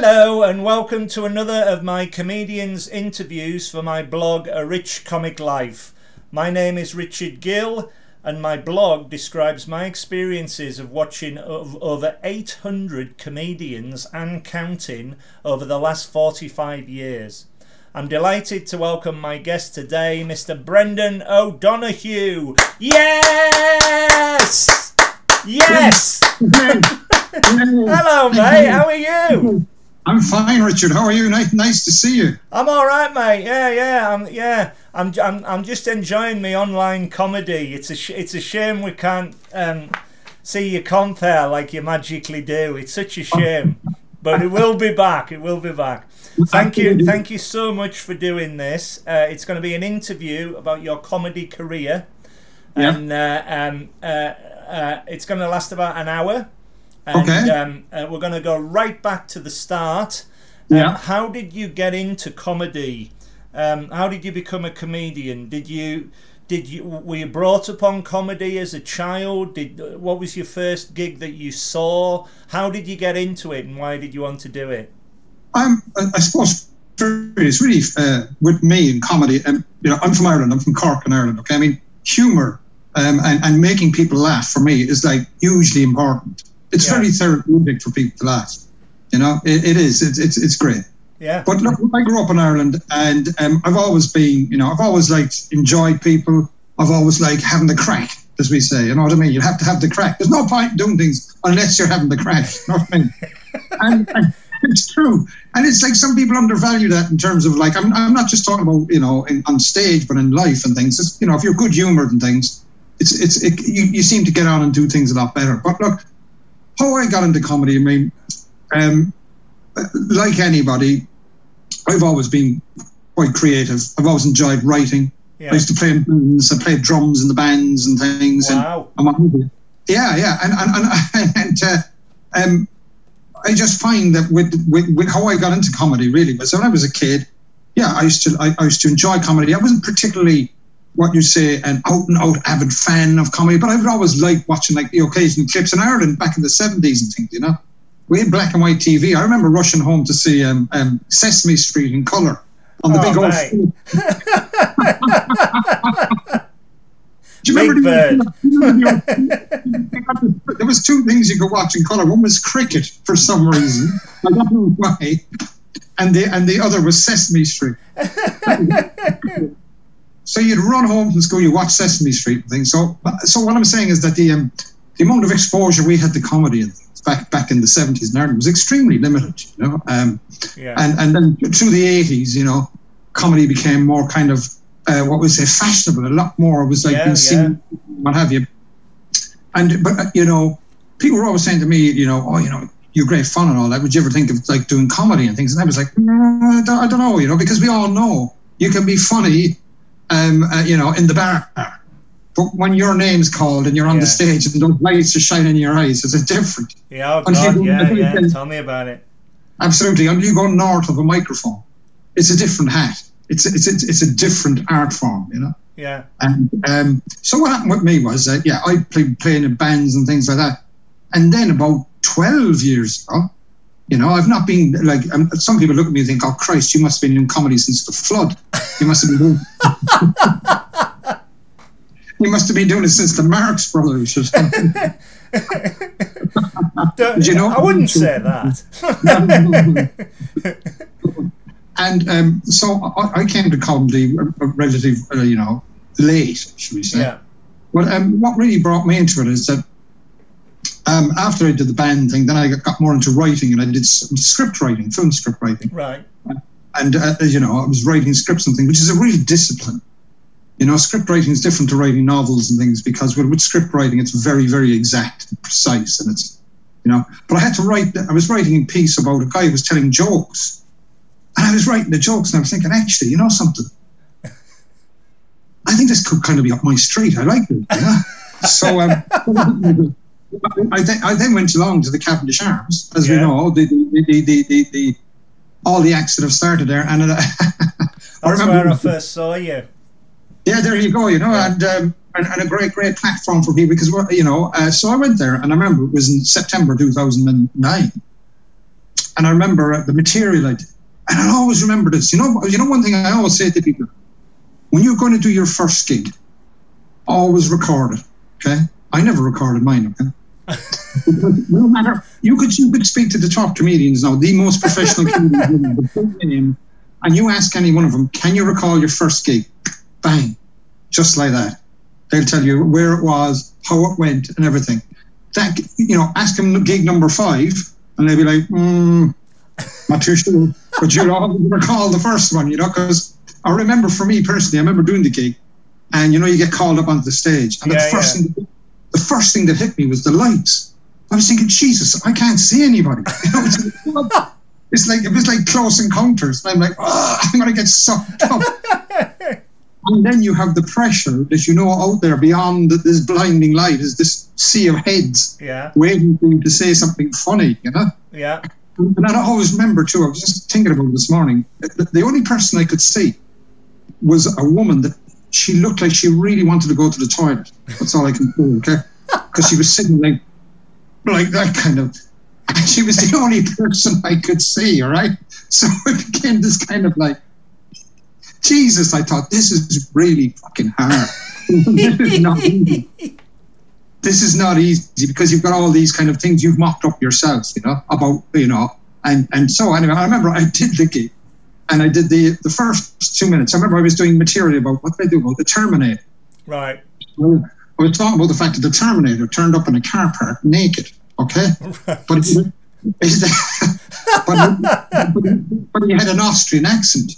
Hello, and welcome to another of my comedians' interviews for my blog, A Rich Comic Life. My name is Richard Gill, and my blog describes my experiences of watching over 800 comedians and counting over the last 45 years. I'm delighted to welcome my guest today, Mr. Brendan O'Donoghue. Yes! Yes! Hello, mate. How are you? I'm fine, Richard. How are you? Nice, nice to see you. I'm all right, mate. Yeah, yeah. I'm yeah. I'm I'm, I'm just enjoying my online comedy. It's a sh- it's a shame we can't um, see you compere like you magically do. It's such a shame, but it will be back. It will be back. Thank you, thank you so much for doing this. Uh, it's going to be an interview about your comedy career, Yeah. and uh, um, uh, uh, it's going to last about an hour. And Okay. um, uh, we're going to go right back to the start. Um, Yeah. How did you get into comedy? Um, how did you become a comedian? Did you did you were you brought up on comedy as a child? Did what was your first gig that you saw? How did you get into it, and why did you want to do it? I'm, I I suppose, it's really uh, with me in comedy. Um, you know, I'm from Ireland. I'm from Cork in Ireland. Okay, I mean, humor um, and, and making people laugh for me is like hugely important. It's Yeah. very therapeutic for people to laugh. You know, it, it is. It's, it's it's great. Yeah, But look, I grew up in Ireland, and um, I've always been, you know, I've always liked enjoyed people. I've always liked having the crack, as we say. You know what I mean? You have to have the crack. There's no point in doing things unless you're having the crack. You know what I mean? and, and it's true. And it's like some people undervalue that in terms of like I'm, I'm not just talking about you know in, on stage, but in life and things. It's, you know, if you're good humoured and things, it's it's it, you, you seem to get on and do things a lot better. But look, how I got into comedy, I mean, um, like anybody, I've always been quite creative. I've always enjoyed writing. yeah. I used to play in bands. I played drums in the bands and things. Wow. And yeah, yeah, and and and, and uh, um, I just find that with, with with how I got into comedy really was when I was a kid. Yeah, I used to I, I used to enjoy comedy. I wasn't particularly what you say an out and out avid fan of comedy, but I would always like watching like the occasional clips in Ireland back in the seventies and things. You know, we had black and white TV. I remember rushing home to see um, um, Sesame Street in colour on the Oh, big old. Do you Big remember the- there was two things you could watch in colour. One was cricket for some reason. I don't know why. And the and the other was Sesame Street. So you'd run home from school, you watch Sesame Street and things. So so what I'm saying is that the um, the amount of exposure we had to comedy and things back back in the 70s in Ireland was extremely limited. You know, um, yeah. and and then through the 80s, you know, comedy became more kind of uh, what we say fashionable. A lot more was like Yeah, being seen, what have you. And but uh, you know, people were always saying to me, you know, oh, you know, you're great fun and all that. Would you ever think of like doing comedy and things? And I was like, "Mm, I, don't, I don't know, you know, because we all know you can be funny, um, uh, you know, in the bar. But when your name's called and you're on Yeah. the stage and those lights are shining in your eyes, it's a different. yeah, oh God, people- yeah, yeah. Tell me about it. Absolutely. And you go north of a microphone, it's a different hat. It's a, it's a, it's a different art form, you know. Yeah, And um, so what happened with me was that yeah, I played playing in bands and things like that. And then about twelve years ago, you know, I've not been like um, some people look at me and think, "Oh Christ, you must have been in comedy since the flood. You must have been doing." You must have been doing it since the Marx Brothers or something. You know- I wouldn't say that. and um, so I, I came to comedy uh, relative, uh, you know, late, should we say? yeah, But um, what really brought me into it is that um, after I did the band thing, then I got more into writing and I did script writing, film script writing. right. And, uh, you know, I was writing scripts and things, which is a real discipline. You know, script writing is different to writing novels and things because with, with script writing, it's very, very exact and precise. And it's, you know, but I had to write, I was writing a piece about a guy who was telling jokes. And I was writing the jokes and I was thinking, actually, you know something? I think this could kind of be up my street. I like it. You know? so um, I, th- I then went along to the Cavendish Arms, as we know, the, the, the, the, all the acts that have started there. And uh, I remember, where I first saw you. yeah, there you go. You know, and, um, and and a great, great platform for people because you know. Uh, so I went there, and I remember it was in September 2009, and I remember uh, the material I did. And I always remember this. You know, you know one thing I always say to people: when you're going to do your first gig, always record it. Okay, I never recorded mine. Okay. No matter you could you could speak to the top comedians now, the most professional comedians, and you ask any one of them, can you recall your first gig? Bang, just like that. They'll tell you where it was, how it went, and everything. That you know, ask them gig number five, and they'll be like, mm, not too sure, but you'll always recall the first one, you know, because I remember for me personally, I remember doing the gig, and you know, you get called up onto the stage, and yeah, the first yeah. thing, the first thing that hit me was the lights. I was thinking, Jesus, I can't see anybody. It's, like it was like close encounters. And I'm like, oh, I'm gonna get sucked up. and then you have the pressure that you know out there beyond this blinding light is this sea of heads yeah. waiting for you to say something funny, you know? Yeah. And I always remember too, I was just thinking about this morning, the only person I could see was a woman that she looked like she really wanted to go to the toilet. That's all I can do, okay? Because she was sitting like, like that kind of, and she was the only person I could see, all right? So it became this kind of like, Jesus, I thought, this is really fucking hard. this is not easy. This is not easy because you've got all these kind of things you've mocked up yourself, you know, about, you know, and, and so anyway, I remember I did the gig and I did the the first two minutes. I remember I was doing material about what did I do about the Terminator. Right. I was talking about the fact that the Terminator turned up in a car park naked. Okay, right. but, but, but, but he had an Austrian accent.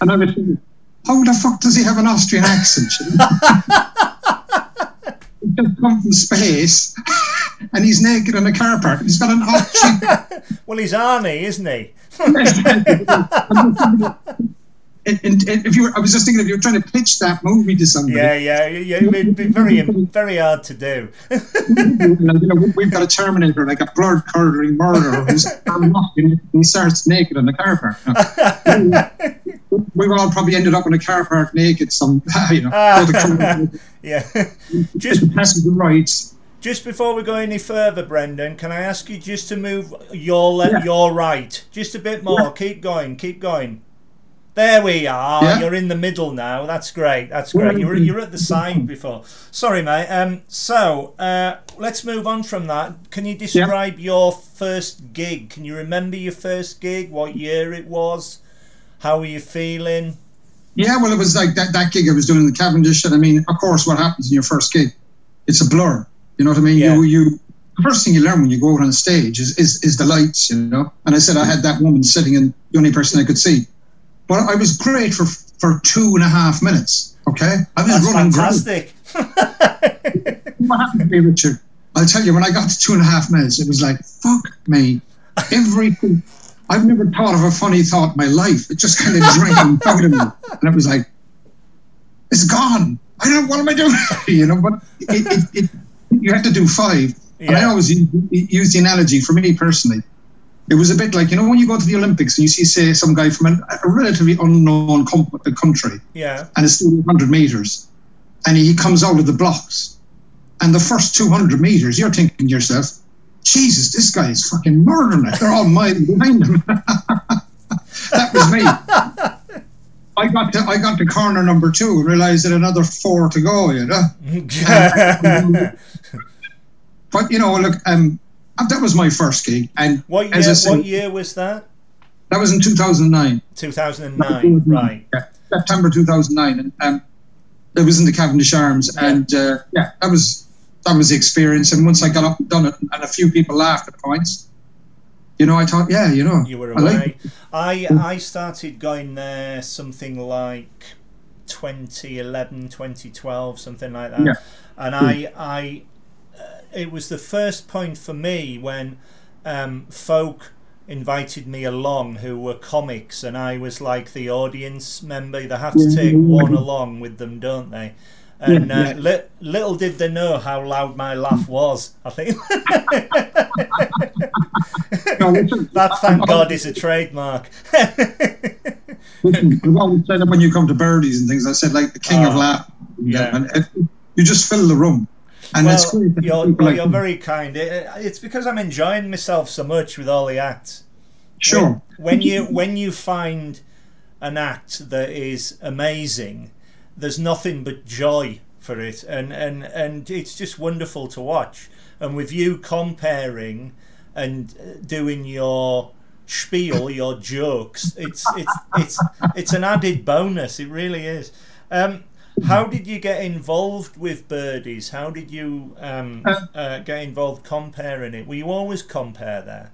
And I was thinking, how the fuck does he have an Austrian accent? just come from space and he's naked in a car park. He's got an Austrian. well, he's Arnie, isn't he? and, and, if you were, I was just thinking if you were trying to pitch that movie to somebody. Yeah, yeah, yeah. It'd be very, very hard to do. you know, we've got a Terminator, like a blood curdling murderer who's he starts naked in the car park. We've all probably ended up in a car park naked. Some, you know, uh, yeah. Just passing the rights. Just before we go any further, Brendan, can I ask you just to move your left, yeah. your right, just a bit more? Yeah. Keep going, keep going. There we are. Yeah. You're in the middle now. That's great. That's great. You're you're at the side before. Sorry, mate. Um. So, uh, let's move on from that. Can you describe yeah. your first gig? Can you remember your first gig? What year it was? How are you feeling? Yeah, well, it was like that, that gig I was doing in the Cavendish. And I mean, of course, what happens in your first gig? It's a blur. You know what I mean? Yeah. You you the first thing you learn when you go out on stage is, is is the lights, you know. And I said I had that woman sitting in the only person I could see. But I was great for for two and a half minutes. Okay, I was That's running fantastic. what happened to me, Richard? I'll tell you. When I got to two and a half minutes, it was like fuck me. Everything. I've never thought of a funny thought in my life. It just kind of drained out of me, and it was like, it's gone. I don't. Know what am I doing? you know. But it, it, it, you have to do five. Yeah. And I always use the analogy for me personally it was a bit like you know when you go to the Olympics and you see say some guy from an, a relatively unknown com- uh, country, yeah, and it's 100 meters, and he comes out of the blocks, and the first 200 meters, you're thinking to yourself, Jesus, this guy is fucking murdering it. They're all miles behind him. that was me. I got to I got to corner number two and realised that another four to go. You know. but you know, look, um, that was my first gig. And what year? Said, what year was that? That was in 2009. 2009, right? Yeah, September 2009, and um, it was in the Cavendish Arms, yeah. and uh, yeah, that was that was the experience. And once I got up and done it, and a few people laughed at points, you know, I thought, yeah, you know, you were away. I I, I started going there something like 2011, 2012, something like that, yeah. and I I it was the first point for me when um, folk invited me along who were comics and I was like the audience member. They have to take one along with them, don't they? And uh, li- little did they know how loud my laugh was. I think that, thank God, is a trademark. I've always said that when you come to birdies and things, I said like the king oh, of laugh. Yeah. And it, you just fill the room. And well, you're, well, like you're very kind. It, it's because I'm enjoying myself so much with all the acts. Sure. When, when you when you find an act that is amazing, there's nothing but joy for it, and and and it's just wonderful to watch. And with you compering and doing your spiel, your jokes, it's it's it's it's an added bonus. It really is. Um, how did you get involved with birdies? How did you um, uh, get involved compering it? Were you always compere there?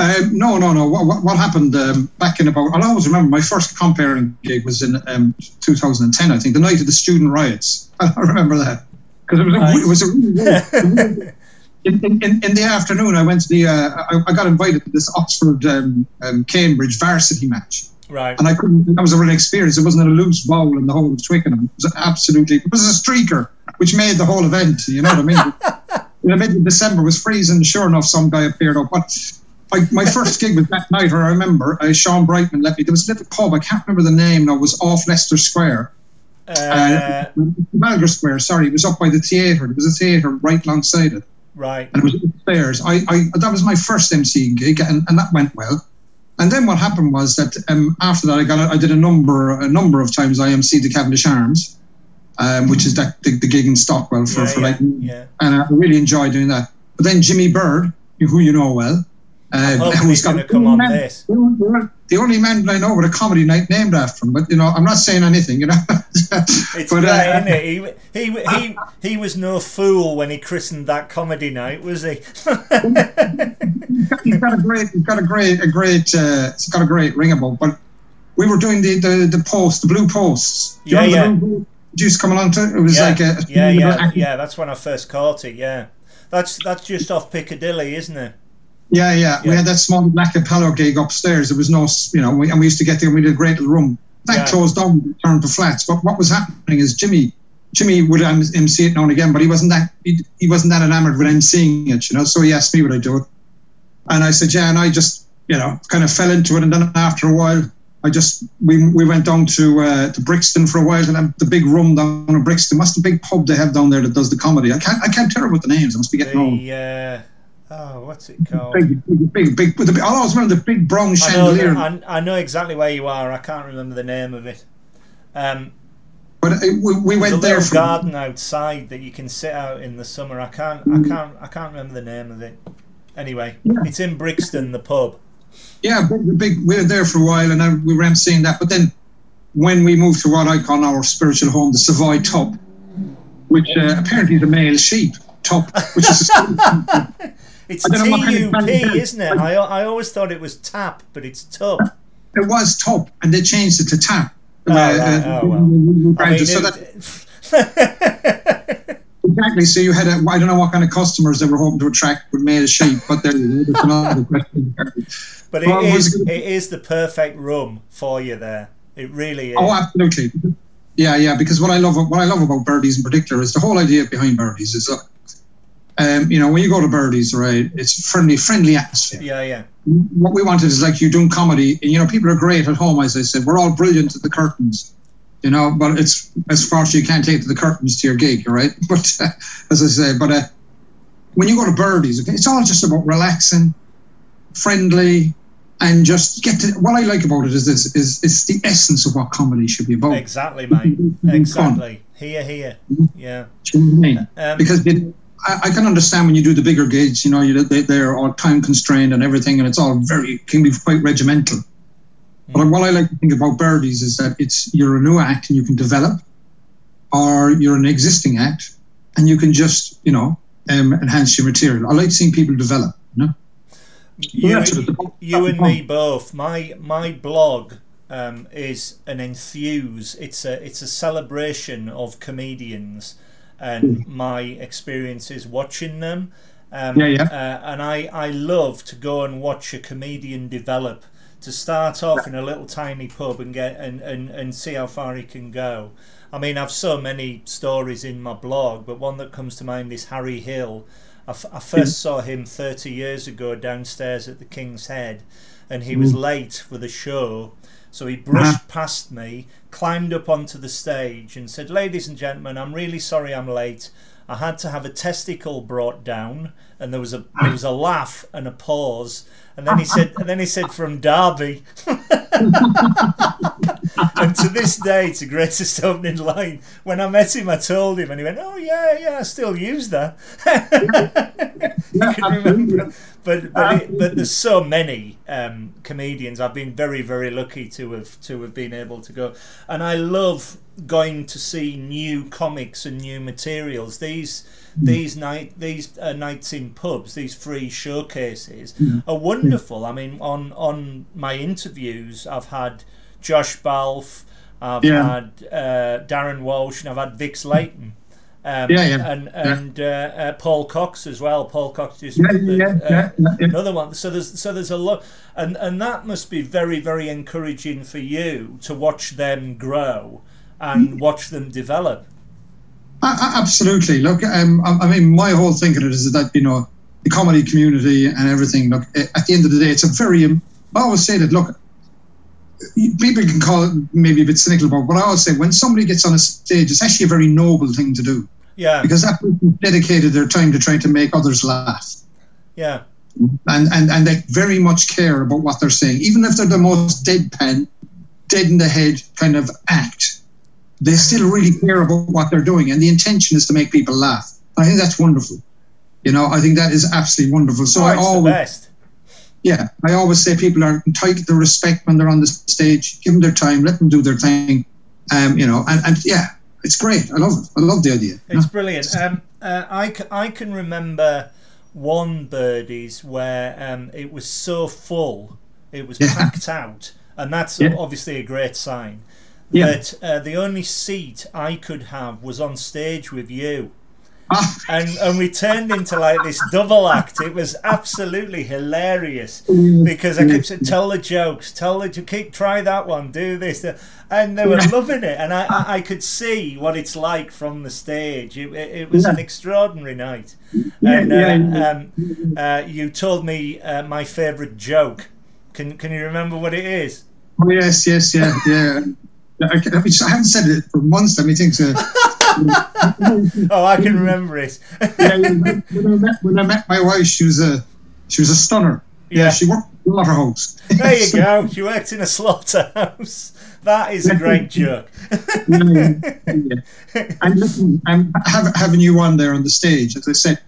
Um, no, no, no. What, what, what happened um, back in about? I always remember my first compering gig was in um, 2010, I think, the night of the student riots. I remember that because it was a, Nice. it was a in, in, in, the afternoon. I went to the. Uh, I, I got invited to this Oxford um, um, Cambridge varsity match, Right. and I couldn't. That was a real experience. It wasn't a loose bowl in the whole of Twickenham. It was absolutely. It was a streaker, which made the whole event. You know what I mean? in the middle of December was freezing. Sure enough, some guy appeared up. But I, my first gig was that night, where I remember uh, Sean Brightman let me. There was a little pub. I can't remember the name. now. it was off Leicester Square. Uh, Uh, Square. Sorry, it was up by the theatre. There was a theatre right alongside it right. and it was upstairs. I, I that was my first MC gig, and, and that went well. And then what happened was that um, after that, I got a, I did a number a number of times. I MC'd the Cavendish Arms, um, which is that the, the gig in Stockwell for, Yeah, for yeah, like, yeah. and I really enjoyed doing that. But then Jimmy Bird, who you know well, uh, hoping who's gonna come on man, this. The only, man I know with a comedy night named after him. But you know, I'm not saying anything. You know, It's but, great, uh, isn't it? He, he, he, he was no fool when he christened that comedy night, was he? he's got a great, he's got a great, a great, uh, it's got a great ring about. But we were doing the the, the post, the blue posts. Do you Yeah, yeah. blue juice coming on to it? It was yeah, like a, yeah, yeah, yeah. That's when I first caught it. Yeah, that's that's just off Piccadilly, isn't it? Yeah, yeah. We had that small black Apollo gig upstairs. There was no, you know, we, and we used to get there. and We did a great little room. That Yeah. closed down, turned to flats. But what was happening is Jimmy. Jimmy would um, MC it now and again, but he wasn't that he, he wasn't that enamored with MCing it, you know. So he asked me would I do it, and I said yeah, and I just you know kind of fell into it, and then after a while, I just we we went down to uh, to Brixton for a while, and the big room down in Brixton. What's the big pub they have down there that does the comedy? I can't I can't tell what the names. I must be getting old. The uh, oh, what's it called? Big, big, big, big. With the, I always remember the big brown I know, chandelier. I, I know exactly where you are. I can't remember the name of it. Um, but it, we, we went there for garden outside that you can sit out in the summer. I can't, I can't, I can't remember the name of it. Anyway, it's in Brixton, the pub. yeah, big, big. We were there for a while, and I, we were seeing that. But then, when we moved to what I call our spiritual home, the Savoy Tup, which uh, apparently is a male sheep tup, which is a, It's I don't know what kind of T-U-P, is. isn't it? I, I always thought it was tap, but it's tup. it was top, and they changed it to tap. Oh, uh, right. Uh, oh, well. I mean, so that, exactly. So you had a, I don't know what kind of customers they were hoping to attract with male sheep, but there you go. Another question. but it Well, was is, it- it is the perfect room for you there. It really is. Oh, absolutely. Yeah, yeah. Because what I love, what I love about birdies in particular is the whole idea behind birdies is, look, um, you know, when you go to birdies, right, it's friendly, friendly atmosphere. yeah, yeah. What we wanted is like you doing comedy, and you know, people are great at home, as I said. We're all brilliant at the curtains, you know, but it's as far as you can't take the curtains to your gig, right? But uh, as I say, but uh, when you go to birdies, okay, it's all just about relaxing, friendly, and just get to. What I like about it is this: is it's the essence of what comedy should be about. Exactly, mate. Fun. Exactly. Here, here. Yeah. Do you know what I mean? Um, because it, I, I can understand when you do the bigger gigs, you know, you, they, they're all time constrained and everything, and it's all very can be quite regimental. But what I like to think about birdies is that it's you're a new act and you can develop, or you're an existing act and you can just you know um, enhance your material. I like seeing people develop. You know, you, Yeah, a- you and me both. My my blog um, is an enthuse. It's a it's a celebration of comedians and my experiences watching them. Um, Yeah, yeah. Uh, and I I love to go and watch a comedian develop. To start off in a little tiny pub and get and, and, and see how far he can go. I mean, I've so many stories in my blog, but one that comes to mind is Harry Hill. I, f- I first saw him 30 years ago downstairs at the King's Head, and he was late for the show. So he brushed uh-huh. past me, climbed up onto the stage, and said, Ladies and gentlemen, I'm really sorry I'm late. I had to have a testicle brought down, and there was a there was a laugh and a pause, and then he said, and then he said from Derby, and to this day, it's the greatest opening line. When I met him, I told him, and he went, "Oh yeah, yeah, I still use that." can remember, but but, it, but there's so many um, comedians. I've been very very lucky to have to have been able to go, and I love going to see new comics and new materials. These these night these uh, nights in pubs, these free showcases are wonderful. I mean, on on my interviews, I've had Josh Baulf, I've Yeah. had uh, Darren Walsh, and I've had Vix Leyton. Um, Yeah, yeah, and yeah. and uh, uh, Paul Cox as well. Paul Cox is Yeah, yeah, yeah, uh, yeah, yeah. another one. So there's so there's a lot, and and that must be very very encouraging for you to watch them grow and watch them develop. Absolutely. Look, um, I, I mean, my whole thing of it is that you know the comedy community and everything. Look, eh, at the end of the day, it's a very. um, I always say that. Look, people can call it maybe a bit cynical about, but I always say when somebody gets on a stage, it's actually a very noble thing to do Yeah, because that person dedicated their time to trying to make others laugh. yeah, and, and, and they very much care about what they're saying, even if they're the most deadpan, dead in the head kind of act. They still really care about what they're doing, and the intention is to make people laugh. I think that's wonderful. You know, I think that is absolutely wonderful. So oh, I always, best. Yeah, I always say people are entitled to respect when they're on the stage. Give them their time, let them do their thing. Um, you know, and, and yeah, it's great. I love it. I love the idea. It's brilliant. Um, uh, I, c- I can remember one birdies where um, it was so full, it was Yeah. packed out, and that's Yeah. obviously a great sign. Yeah. That uh, the only seat I could have was on stage with you. And and we turned into like this double act. It was absolutely hilarious Mm. because I kept saying, "Tell the jokes, tell the keep try that one, do this," and they were loving it. And I, I, could see what it's like from the stage. It, it, was an extraordinary night. Yeah, And uh, um, uh, you told me uh, my favourite joke. Can can you remember what it is? oh, yes, yes, yeah, yeah. I, I mean, I haven't said it for months. Let me think. So, Oh, I can remember it. yeah, when, I met, when I met my wife, she was a she was a stunner. Yeah. she worked in a slaughterhouse. There you go. She worked in a slaughterhouse. That is a great joke. Yeah, yeah. And listen, I'm have, having you on there on the stage, as I said,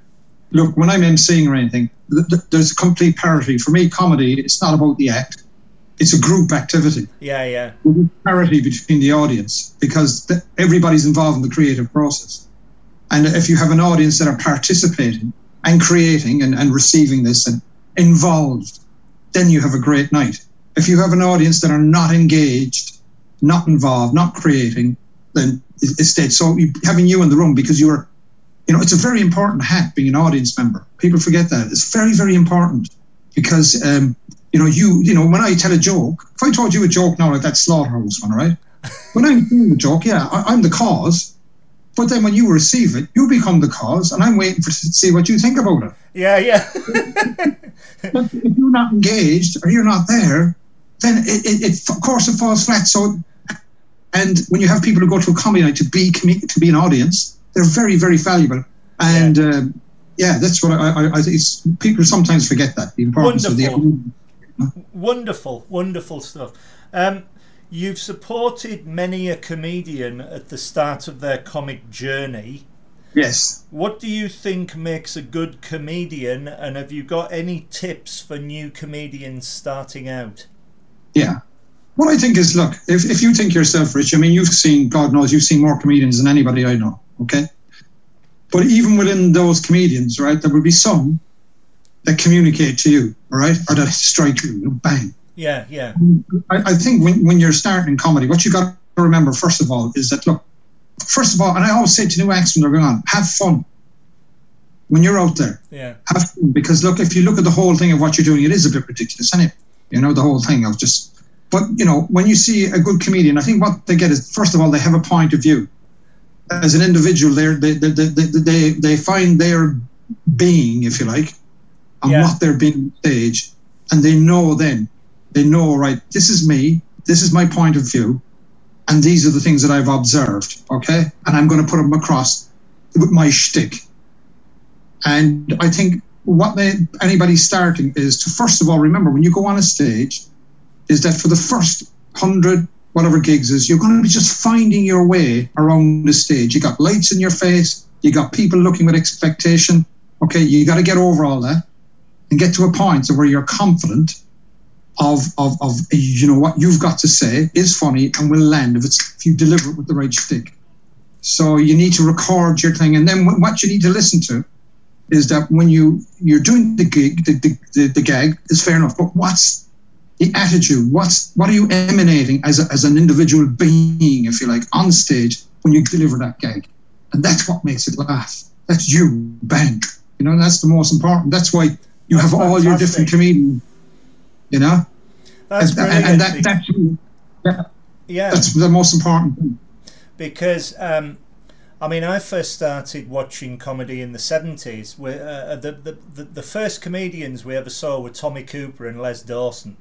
look, when I'm emceeing or anything, th- th- there's a complete parity. For me, comedy, it's not about the act; it's a group activity. Yeah, yeah, There's parity between the audience because th- everybody's involved in the creative process. And if you have an audience that are participating and creating and, and receiving this and involved, then you have a great night. If you have an audience that are not engaged, not involved, not creating, then it's dead. So you, having you in the room because you are, you know, it's a very important hat being an audience member. People forget that. It's very, very important because, um, you know, you, you know, when I tell a joke, if I told you a joke now like that slaughterhouse one, right? When I'm telling the joke, yeah, I, I'm the cause. But then when you receive it, you become the cause, and I'm waiting for to see what you think about it. yeah, yeah. But if you're not engaged or you're not there, then it, it, it of course it falls flat. So, and when you have people who go to a comedy night to be to be an audience, they're very very valuable. And um, yeah, that's what I, I, I think. It's, people sometimes forget that the importance of the. Wonderful, wonderful stuff. Um, you've supported many a comedian at the start of their comic journey. Yes. What do you think makes a good comedian, and have you got any tips for new comedians starting out? Yeah. What I think is, look, if, if you think yourself rich, I mean, you've seen, God knows, you've seen more comedians than anybody I know, okay? But even within those comedians, right, there will be some that communicate to you, all right, or that strike you, bang. Yeah, yeah, I, I think when, when you're starting comedy, what you got to remember, first of all, is that, look, first of all, and I always say to new acts when they're going on, have fun. When you're out there, yeah, have fun. Because, look, if you look at the whole thing of what you're doing, it is a bit ridiculous, isn't it? You know, the whole thing of just but you know, when you see a good comedian, I think what they get is first of all they have a point of view. As an individual, they're, they they they they they find their being, if you like, and Yeah. what they're being on stage, and they know then they know right. This is me. This is my point of view, and these are the things that I've observed. Okay, and I'm going to put them across with my shtick. And I think what they, anybody starting is to first of all remember when you go on a stage, is that for the first hundred whatever gigs is, you're going to be just finding your way around the stage. You got lights in your face, you got people looking with expectation. Okay, you got to get over all that and get to a point where you're confident of, of, of you know what you've got to say is funny and will land if it's if you deliver it with the right stick. So you need to record your thing, and then what you need to listen to is that when you you're doing the gig, the, the, the, the gag is fair enough, but what's the attitude? What's what are you emanating as a, as an individual being, if you like, on stage when you deliver that gag, and that's what makes it laugh. That's you, bang. You know, that's the most important. That's why you That's have all your different comedians. You know, That's and, and that, that's yeah, yeah, that's the most important thing. because um, I mean, I first started watching comedy in the seventies. Where uh, the, the the the first comedians we ever saw were Tommy Cooper and Les Dawson,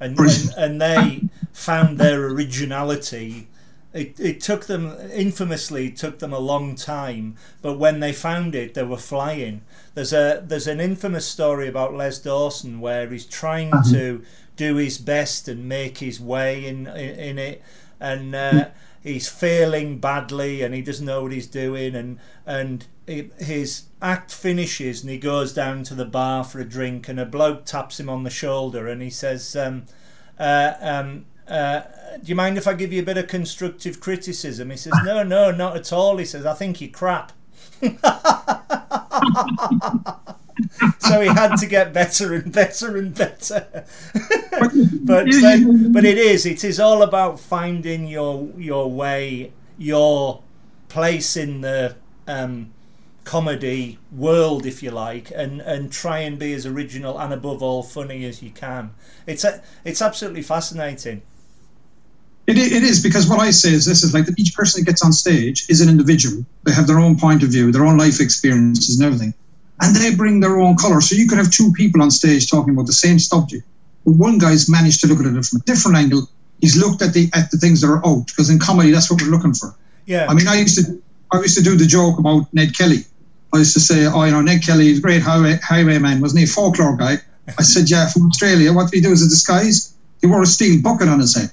and and, and they found their originality. It, it took them infamously it took them a long time, but when they found it, they were flying. There's a there's an infamous story about Les Dawson where he's trying to do his best and make his way in in, in it, and uh, he's failing badly and he doesn't know what he's doing and and he, his act finishes and he goes down to the bar for a drink and a bloke taps him on the shoulder and he says um, uh, um, uh, do you mind if I give you a bit of constructive criticism? He says no no not at all he says. I think you're crap. So he had to get better and better and better. But but, but it is it is all about finding your your way your place in the um, comedy world if you like and and try and be as original and above all funny as you can. It's a, it's absolutely fascinating It, it is because what I say is this is like that each person that gets on stage is an individual. They have their own point of view, their own life experiences and everything. And they bring their own colour. So you could have two people on stage talking about the same subject. But one guy's managed to look at it from a different angle. He's looked at the at the things that are out. Because in comedy that's what we're looking for. yeah I mean I used to I used to do the joke about Ned Kelly. I used to say, Oh, you know, Ned Kelly is a great highway highwayman, wasn't he? A folklore guy. I said, Yeah, from Australia. What did he do as a disguise? He wore a steel bucket on his head.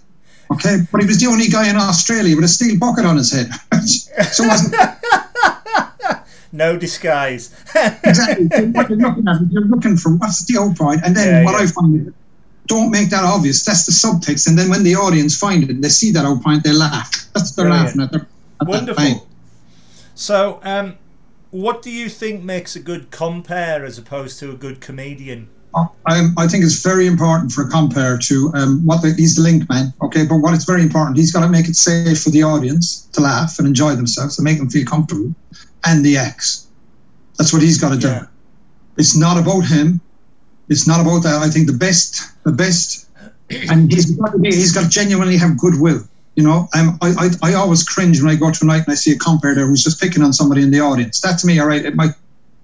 Okay, but he was the only guy in Australia with a steel bucket on his head. so wasn't no disguise exactly what you're looking at. You're looking for what's the whole point, and then Yeah, what yeah. I find is, don't make that obvious. That's the subtext, and then when the audience find it, they see that whole point, they laugh. That's what they're Brilliant. laughing at. At. Wonderful. So, um, what do you think makes a good compere as opposed to a good comedian? Um, I think it's very important for a compere to um, what the, he's the link man, okay. But what it's very important, he's got to make it safe for the audience to laugh and enjoy themselves and make them feel comfortable, and the acts. That's what he's got to do. Yeah. It's not about him. It's not about that. I think the best, the best, and he's got to be, he's got to genuinely have goodwill. You know, um, I, I I always cringe when I go to a night and I see a compere there who's just picking on somebody in the audience. That to me, all right, it might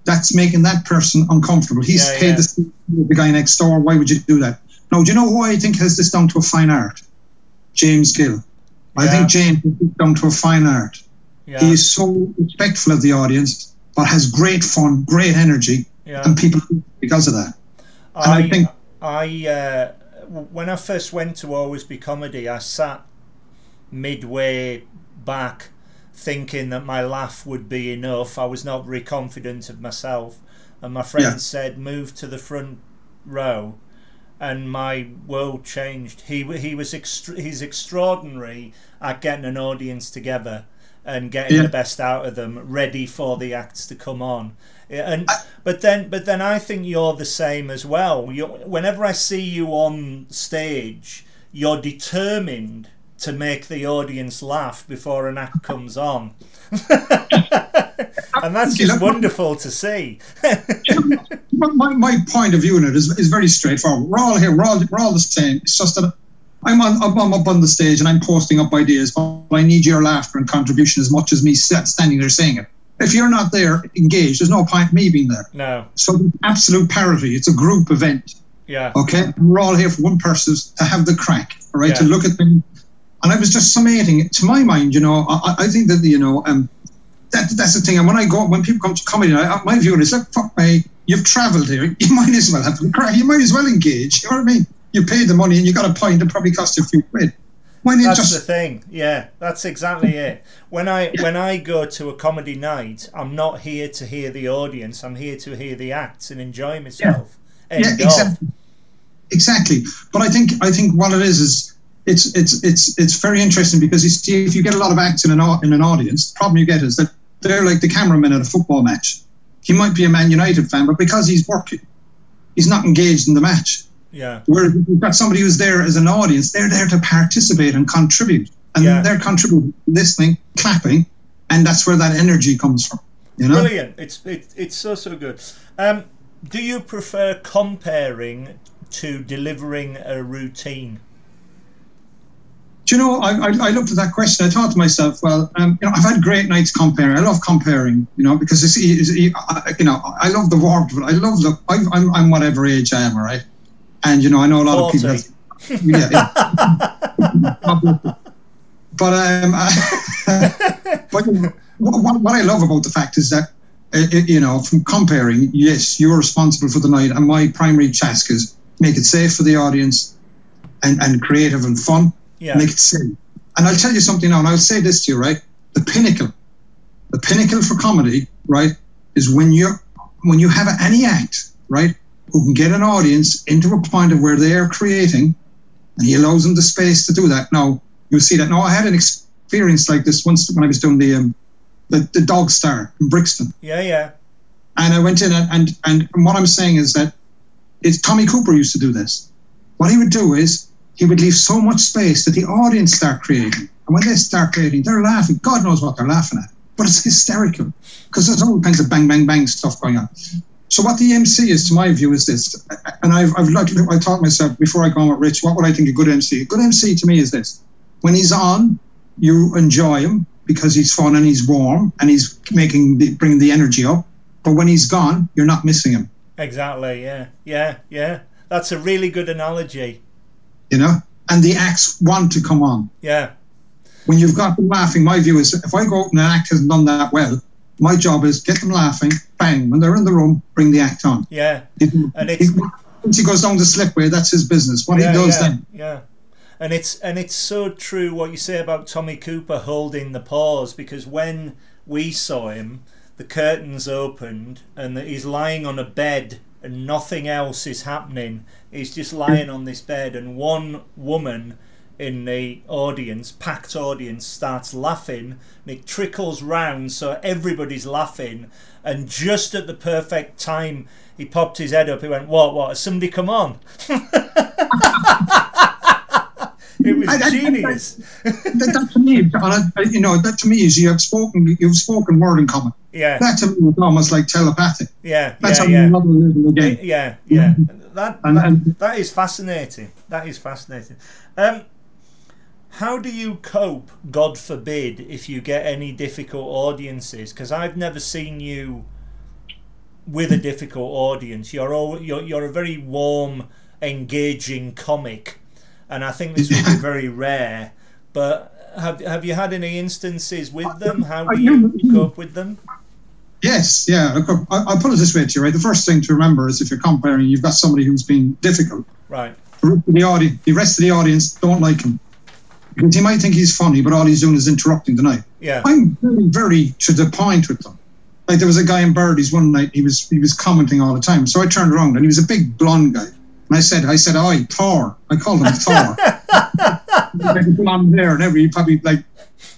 that's making that person uncomfortable. He's Yeah, paid yeah. the, the guy next door. Why would you do that? Now, do you know who I think has this down to a fine art? James Gill. I Yeah. think James has this down to a fine art. Yeah, He is so respectful of the audience, but has great fun, great energy, yeah. and people because of that. And I I, think- I uh, when I first went to Always Be Comedy, I sat midway back thinking that my laugh would be enough. I was not very confident of myself, and my friend Yeah. said, "Move to the front row." And my world changed. He he was extra- he's extraordinary at getting an audience together and getting Yeah. the best out of them, ready for the acts to come on. And but then but then I think you're the same as well. you whenever I see you on stage, you're determined to make the audience laugh before an act comes on. and that's just wonderful to see. my, my, point of view in it is, is very straightforward. We're all here. We're all, we're all the same. It's just that I'm on I'm up on the stage and I'm posting up ideas, but I need your laughter and contribution as much as me standing there saying it. If you're not there engaged, there's no point me being there. no, So absolute parity. It's a group event. yeah, Okay, we're all here for one person to have the crack, all right, to look at them. And I was just summating it to my mind. You know, I, I think that you know, um, that, that's the thing. And when I go, when people come to comedy, I, my view is like, fuck me, you've travelled here. You might as well have crack. You might as well engage. You know what I mean? You paid the money and you got a point that probably cost you a few quid. When that's just... the thing. Yeah, that's exactly it. When I when I go to a comedy night, I'm not here to hear the audience. I'm here to hear the acts and enjoy myself. Yeah, yeah exactly. Exactly. But I think I think what it is is it's it's it's it's very interesting because you see if you get a lot of acts in an in an audience, the problem you get is that they're like the cameraman at a football match. He might be a Man United fan, but because he's working, he's not engaged in the match. Yeah. Where you've got somebody who's there as an audience, they're there to participate and contribute. And yeah. they're contributing, listening, clapping, and that's where that energy comes from. You know? Brilliant. It's it, it's so so good. Um, do you prefer compering to delivering a routine? Do you know, I, I, I, looked at that question. I thought to myself, well, um, you know, I've had great nights compering. I love compering, you know, because it's, it's you know, I love the warmth, but I love the, I'm, I'm, I'm whatever age I am, right? And, you know, I know a lot 40. of people. yeah, yeah. but um, I, but what, what I love about the fact is that, uh, you know, from compering, yes, you're responsible for the night, and my primary task is make it safe for the audience and, and creative and fun yeah. make it safe. And I'll tell you something now, and I'll say this to you, right? The pinnacle, the pinnacle for comedy, right, is when you when you have any act, right, who can get an audience into a point of where they are creating, and he allows them the space to do that. Now you'll see that. Now I had an experience like this once when I was doing the um, the, the Dog Star in Brixton. Yeah, yeah. And I went in and, and and what I'm saying is that it's Tommy Cooper used to do this. What he would do is he would leave so much space that the audience start creating. And when they start creating, they're laughing. God knows what they're laughing at. But it's hysterical because there's all kinds of bang, bang, bang stuff going on. So what the MC is, to my view, is this. And I've, I've like, I thought myself before I go on with Rich, what would I think a good MC? A good MC to me is this. When he's on, you enjoy him because he's fun and he's warm and he's making the, bringing the energy up. But when he's gone, you're not missing him. Exactly. Yeah. Yeah. Yeah. That's a really good analogy you know, and the acts want to come on. Yeah. When you've got them laughing, my view is if I go out and an act hasn't done that well, my job is get them laughing, bang, when they're in the room, bring the act on. Yeah. and it's, once he goes down the slipway, that's his business. What yeah, he does yeah, then. Yeah. And it's and it's so true what you say about Tommy Cooper holding the pause because when we saw him, the curtains opened and he's lying on a bed and nothing else is happening. He's just lying on this bed, and one woman in the audience, packed audience, starts laughing, and it trickles round, so everybody's laughing. And just at the perfect time, he popped his head up. He went, "What? What? Has somebody come on?" it was I, genius. I, that, that, to me, you know, that to me is you have spoken, you've spoken word in common. Yeah. That to me is almost like telepathic. Yeah. That's yeah, yeah. another level again. Yeah, yeah. That, and, and, that is fascinating. That is fascinating. Um, how do you cope, God forbid, if you get any difficult audiences? Because I've never seen you with a difficult audience. You're all, you're you're a very warm, engaging comic, and I think this would be very rare. But have have you had any instances with them? How do you cope with them? Yes, yeah. I'll put it this way to you, right? The first thing to remember is if you're compering, you've got somebody who's been difficult. Right. The audience, the rest of the audience don't like him because he might think he's funny, but all he's doing is interrupting the night. Yeah. I'm very, very to the point with them. Like there was a guy in Birdies one night. He was he was commenting all the time. So I turned around and he was a big blonde guy. And I said, I said, "Oi, Thor." I called him Thor. blonde hair and every he probably like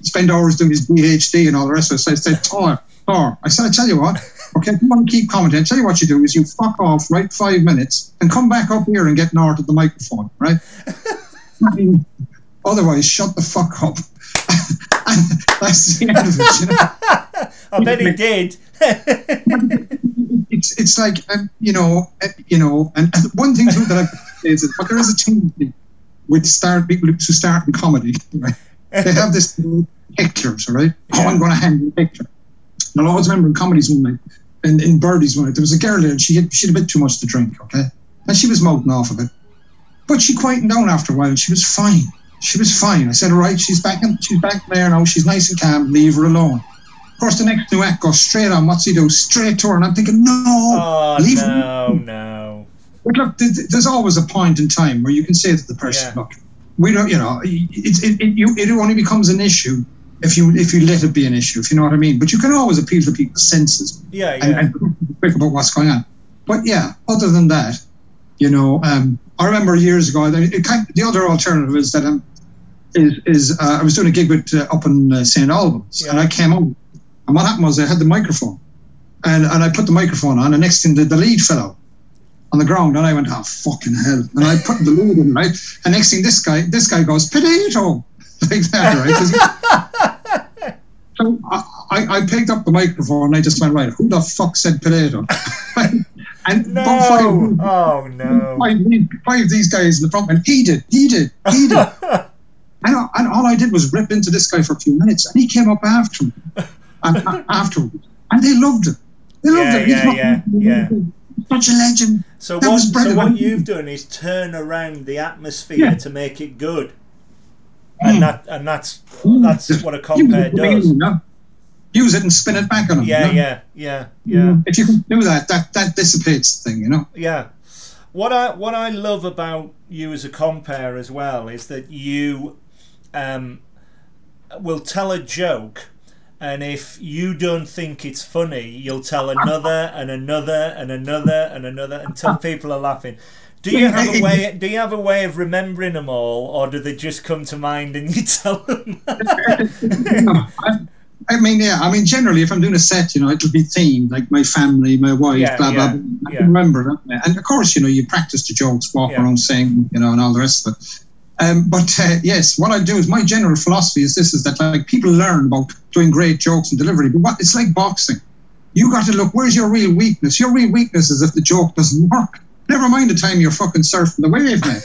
spend hours doing his PhD and all the rest of it. So I said, Thor. Thor. I said, I tell you what, okay, if you want to keep commenting, I tell you what you do is you fuck off, right, five minutes, and come back up here and get north of the microphone, right? I mean, otherwise, shut the fuck up. and that's the end of it, you know? I bet he did. It's it's like um, you know uh, you know and, and one thing too that I say is but there is a tendency with start people who start in comedy right they have this pictures right yeah. oh I'm going to hand you a picture and I always remember in comedies one night, and in Birdies one night, there was a girl there and she had, she had a bit too much to drink, okay? And she was mouthing off a bit. But she quietened down after a while and she was fine. She was fine. I said, all right, she's back in, she's back there now. She's nice and calm. Leave her alone. Course, the next new act goes straight on. What's he do? Straight to her. And I'm thinking, no, Oh leave no, him. no. But look, th- th- there's always a point in time where you can say to the person, Yeah. look, we don't, you know, it, it, it, you, it only becomes an issue if you if you let it be an issue, if you know what I mean. But you can always appeal to people's senses Yeah, and, yeah. and quick about what's going on. But yeah, other than that, you know, um, I remember years ago. Kind, the other alternative is that um, is is uh, I was doing a gig with uh, up in uh, St Albans, Yeah. and I came out, and what happened was I had the microphone, and and I put the microphone on, and next thing the, the lead fell out on the ground, and I went, oh fucking hell, and I put the lead in right, and next thing this guy this guy goes potato like that, right? so I, I picked up the microphone and I just went right. Who the fuck said potato? and No. five, Oh no. five, five of these guys in the front went, he did, he did, he did. and, I- and all I did was rip into this guy for a few minutes, and he came up after me, afterwards, and they loved it. They loved Yeah, it. He's yeah, not- yeah, yeah. Such a legend. So That what? So what you've done is turn around the atmosphere Yeah. to make it good, and Mm. that and that's that's what a compere does. you know? Use it and spin it back on him. Yeah, you know? yeah, yeah, yeah. If you can do that, that that dissipates the thing, you know. Yeah. What I what I love about you as a compere as well is that you um, will tell a joke, and if you don't think it's funny, you'll tell another and another and another and another until people are laughing. Do you have a way? Do you have a way of remembering them all, or do they just come to mind and you tell them? I, mean, yeah. I mean, generally, if I'm doing a set, you know, it'll be themed, like my family, my wife, Yeah, blah blah. yeah, blah. I yeah. can remember. And of course, you know, you practice the jokes, walk around saying, you know, and all the rest of it. Um, but uh, yes, what I do is my general philosophy is this: is that like people learn about doing great jokes and delivery, but what, it's like boxing. You got to look. Where's your real weakness? Your real weakness is if the joke doesn't work. Never mind the time you're fucking surfing the wave, man.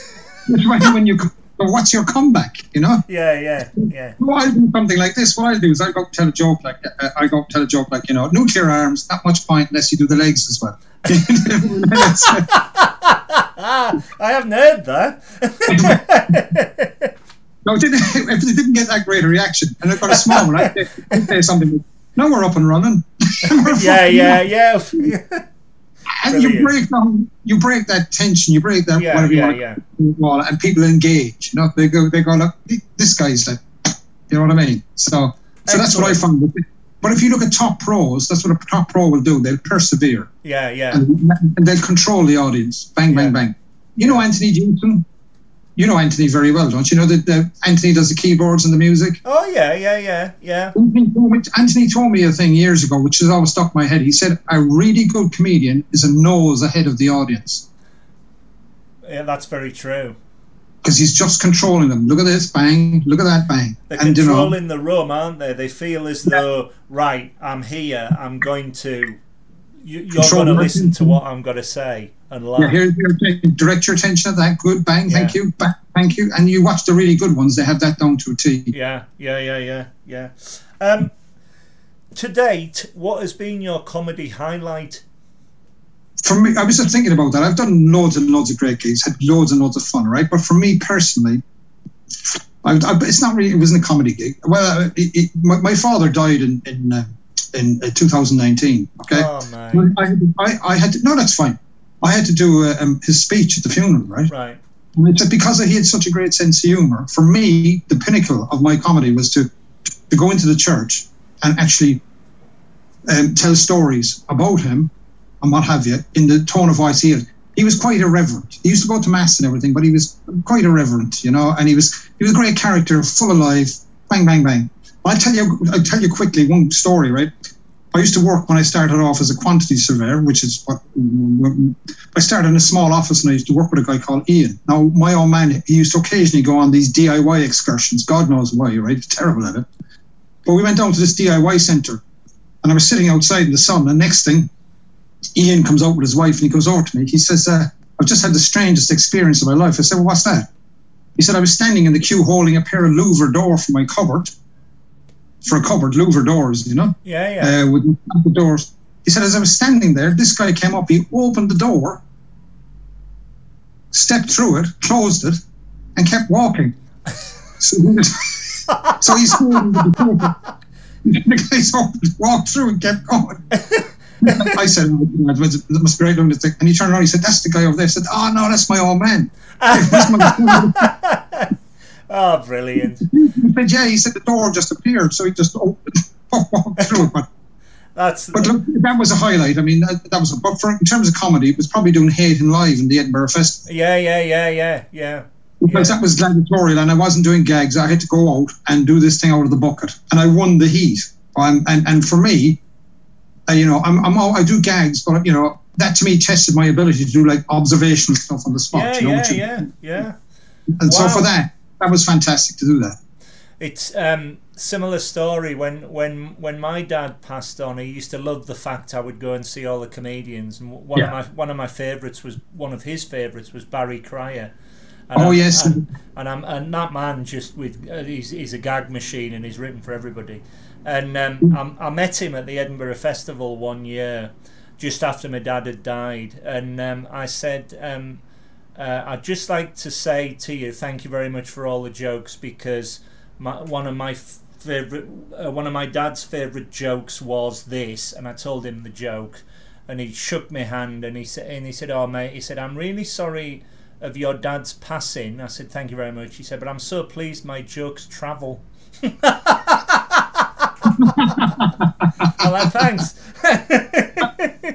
It's when when you. But what's your comeback? You know. yeah, yeah, yeah. Well, I do something like this. What I do is I go tell a joke like uh, I go tell a joke like you know nuclear arms. Not much point unless you do the legs as well. I haven't heard that. no, it didn't, if it didn't get that great a reaction, and I got a small one, I'd say, something. Now we're up and running. Yeah, fucking- yeah, yeah. And you break down, you break that tension, you break that Yeah, whatever yeah, you yeah. want, to and people engage. You know, they go, they go, look, this guy's like, you know what I mean? So, so that's what I found. But if you look at top pros, that's what a top pro will do. They'll persevere. Yeah, yeah. and, and they'll control the audience. Bang, Yeah. bang, bang. You know Anthony Jensen? You know Anthony very well, don't you? know that uh, Anthony does the keyboards and the music. Oh yeah, yeah, yeah, yeah. Anthony told, me, Anthony told me a thing years ago, which has always stuck in my head. He said a really good comedian is a nose ahead of the audience Yeah, that's very true. Because he's just controlling them. Look at this, bang. Look at that, bang. They're and you know, controlling the room, aren't they? They feel as though, right, I'm here. I'm going to. You, you're Control going to listen to what I'm going to say and laugh. yeah, here's your attention. direct your attention at that. Good, bang, thank you, bang, thank you. And you watch the really good ones; they have that down to a T. Yeah, yeah, yeah, yeah, yeah. Um, to date, what has been your comedy highlight? For me, I was just thinking about that. I've done loads and loads of great gigs, had loads and loads of fun, right? But for me personally, I, I, it's not really. It wasn't a comedy gig. Well, it, it, my, my father died in in uh, in uh, 2019. Okay, Oh man, I, I, I had to, no, that's fine. I had to do uh, um, his speech at the funeral, right? right. And it's because he had such a great sense of humor. For me, the pinnacle of my comedy was to to go into the church and actually um, tell stories about him and what have you in the tone of voice he had. He was quite irreverent. He used to go to mass and everything, but he was quite irreverent, you know. And he was he was a great character, full of life. Bang, bang, bang. I'll tell you. I'll tell you quickly one story, right? I used to work when I started off as a quantity surveyor, which is what I started in a small office and I used to work with a guy called Ian. Now, my old man, he used to occasionally go on these DIY excursions. God knows why, right? He's terrible at it. But we went down to this DIY centre and I was sitting outside in the sun. And next thing, Ian comes out with his wife and he goes over to me. He says, uh, I've just had the strangest experience of my life. I said, Well, what's that? He said, I was standing in the queue holding a pair of louver door for my cupboard. For a cupboard, louver doors, you know? Yeah, yeah. uh, with the doors. He said, as I was standing there, this guy came up, he opened the door, stepped through it, closed it, and kept walking. So he, was, so he stayed in the the guys walked through and kept going. I said, oh, that must be right the thing. And he turned around, and he said, that's the guy over there. I said, oh, no, that's my old man. oh, brilliant. He said, yeah, he said the door just appeared. So he just opened, walked through it. But, that's but look, that was a highlight. I mean, that, that was a, but for, in terms of comedy, it was probably doing Hayton Live in the Edinburgh Festival. Yeah, yeah, yeah, yeah, yeah. Because that was gladiatorial and I wasn't doing gags. I had to go out and do this thing out of the bucket. And I won the heat. Um, and, and for me, uh, you know, I'm, I'm all, I do gags, but you know, that to me tested my ability to do like observational stuff on the spot. Yeah, you know, yeah, yeah, yeah. And Wow. so for that, that was fantastic to do that. It's um similar story when when when my dad passed on. He used to love the fact I would go and see all the comedians, and one of my one of my favourites was one of his favourites was Barry Cryer. And Oh, I'm- yes. and, and I'm and that man just with uh, he's, he's a gag machine and he's written for everybody. And um, I, I met him at the Edinburgh Festival one year, just after my dad had died, and um, I said. Um, uh, I'd just like to say to you, thank you very much for all the jokes because my, one of my favorite, uh, one of my dad's favorite jokes was this, and I told him the joke, and he shook my hand and he said, and he said, "Oh mate," he said, "I'm really sorry of your dad's passing." I said, "Thank you very much." He said, "But I'm so pleased my jokes travel." well, thanks.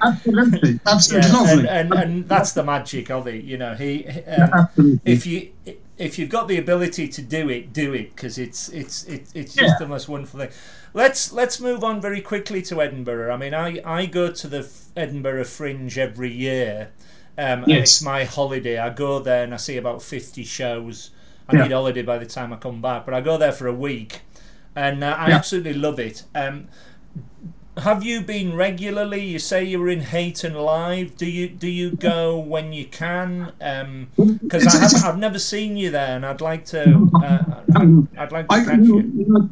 Absolutely. Absolutely Yeah, lovely. and, and, and that's the magic of it. You know, he um, Absolutely. if you if you've got the ability to do it, do it because it's it's it, it's just Yeah. the most wonderful thing. Let's let's move on very quickly to Edinburgh. I mean, I I go to the Edinburgh Fringe every year. Um, and Yes. it's my holiday. I go there and I see about fifty shows. I Yeah. need holiday by the time I come back, but I go there for a week, and uh, I Yeah. absolutely love it. Um, have you been regularly? You say you were in Hayton live. Do you do you go when you can? Because It's- I have, I've never seen you there, and I'd like to. Uh, Um, I'd like to I, catch you.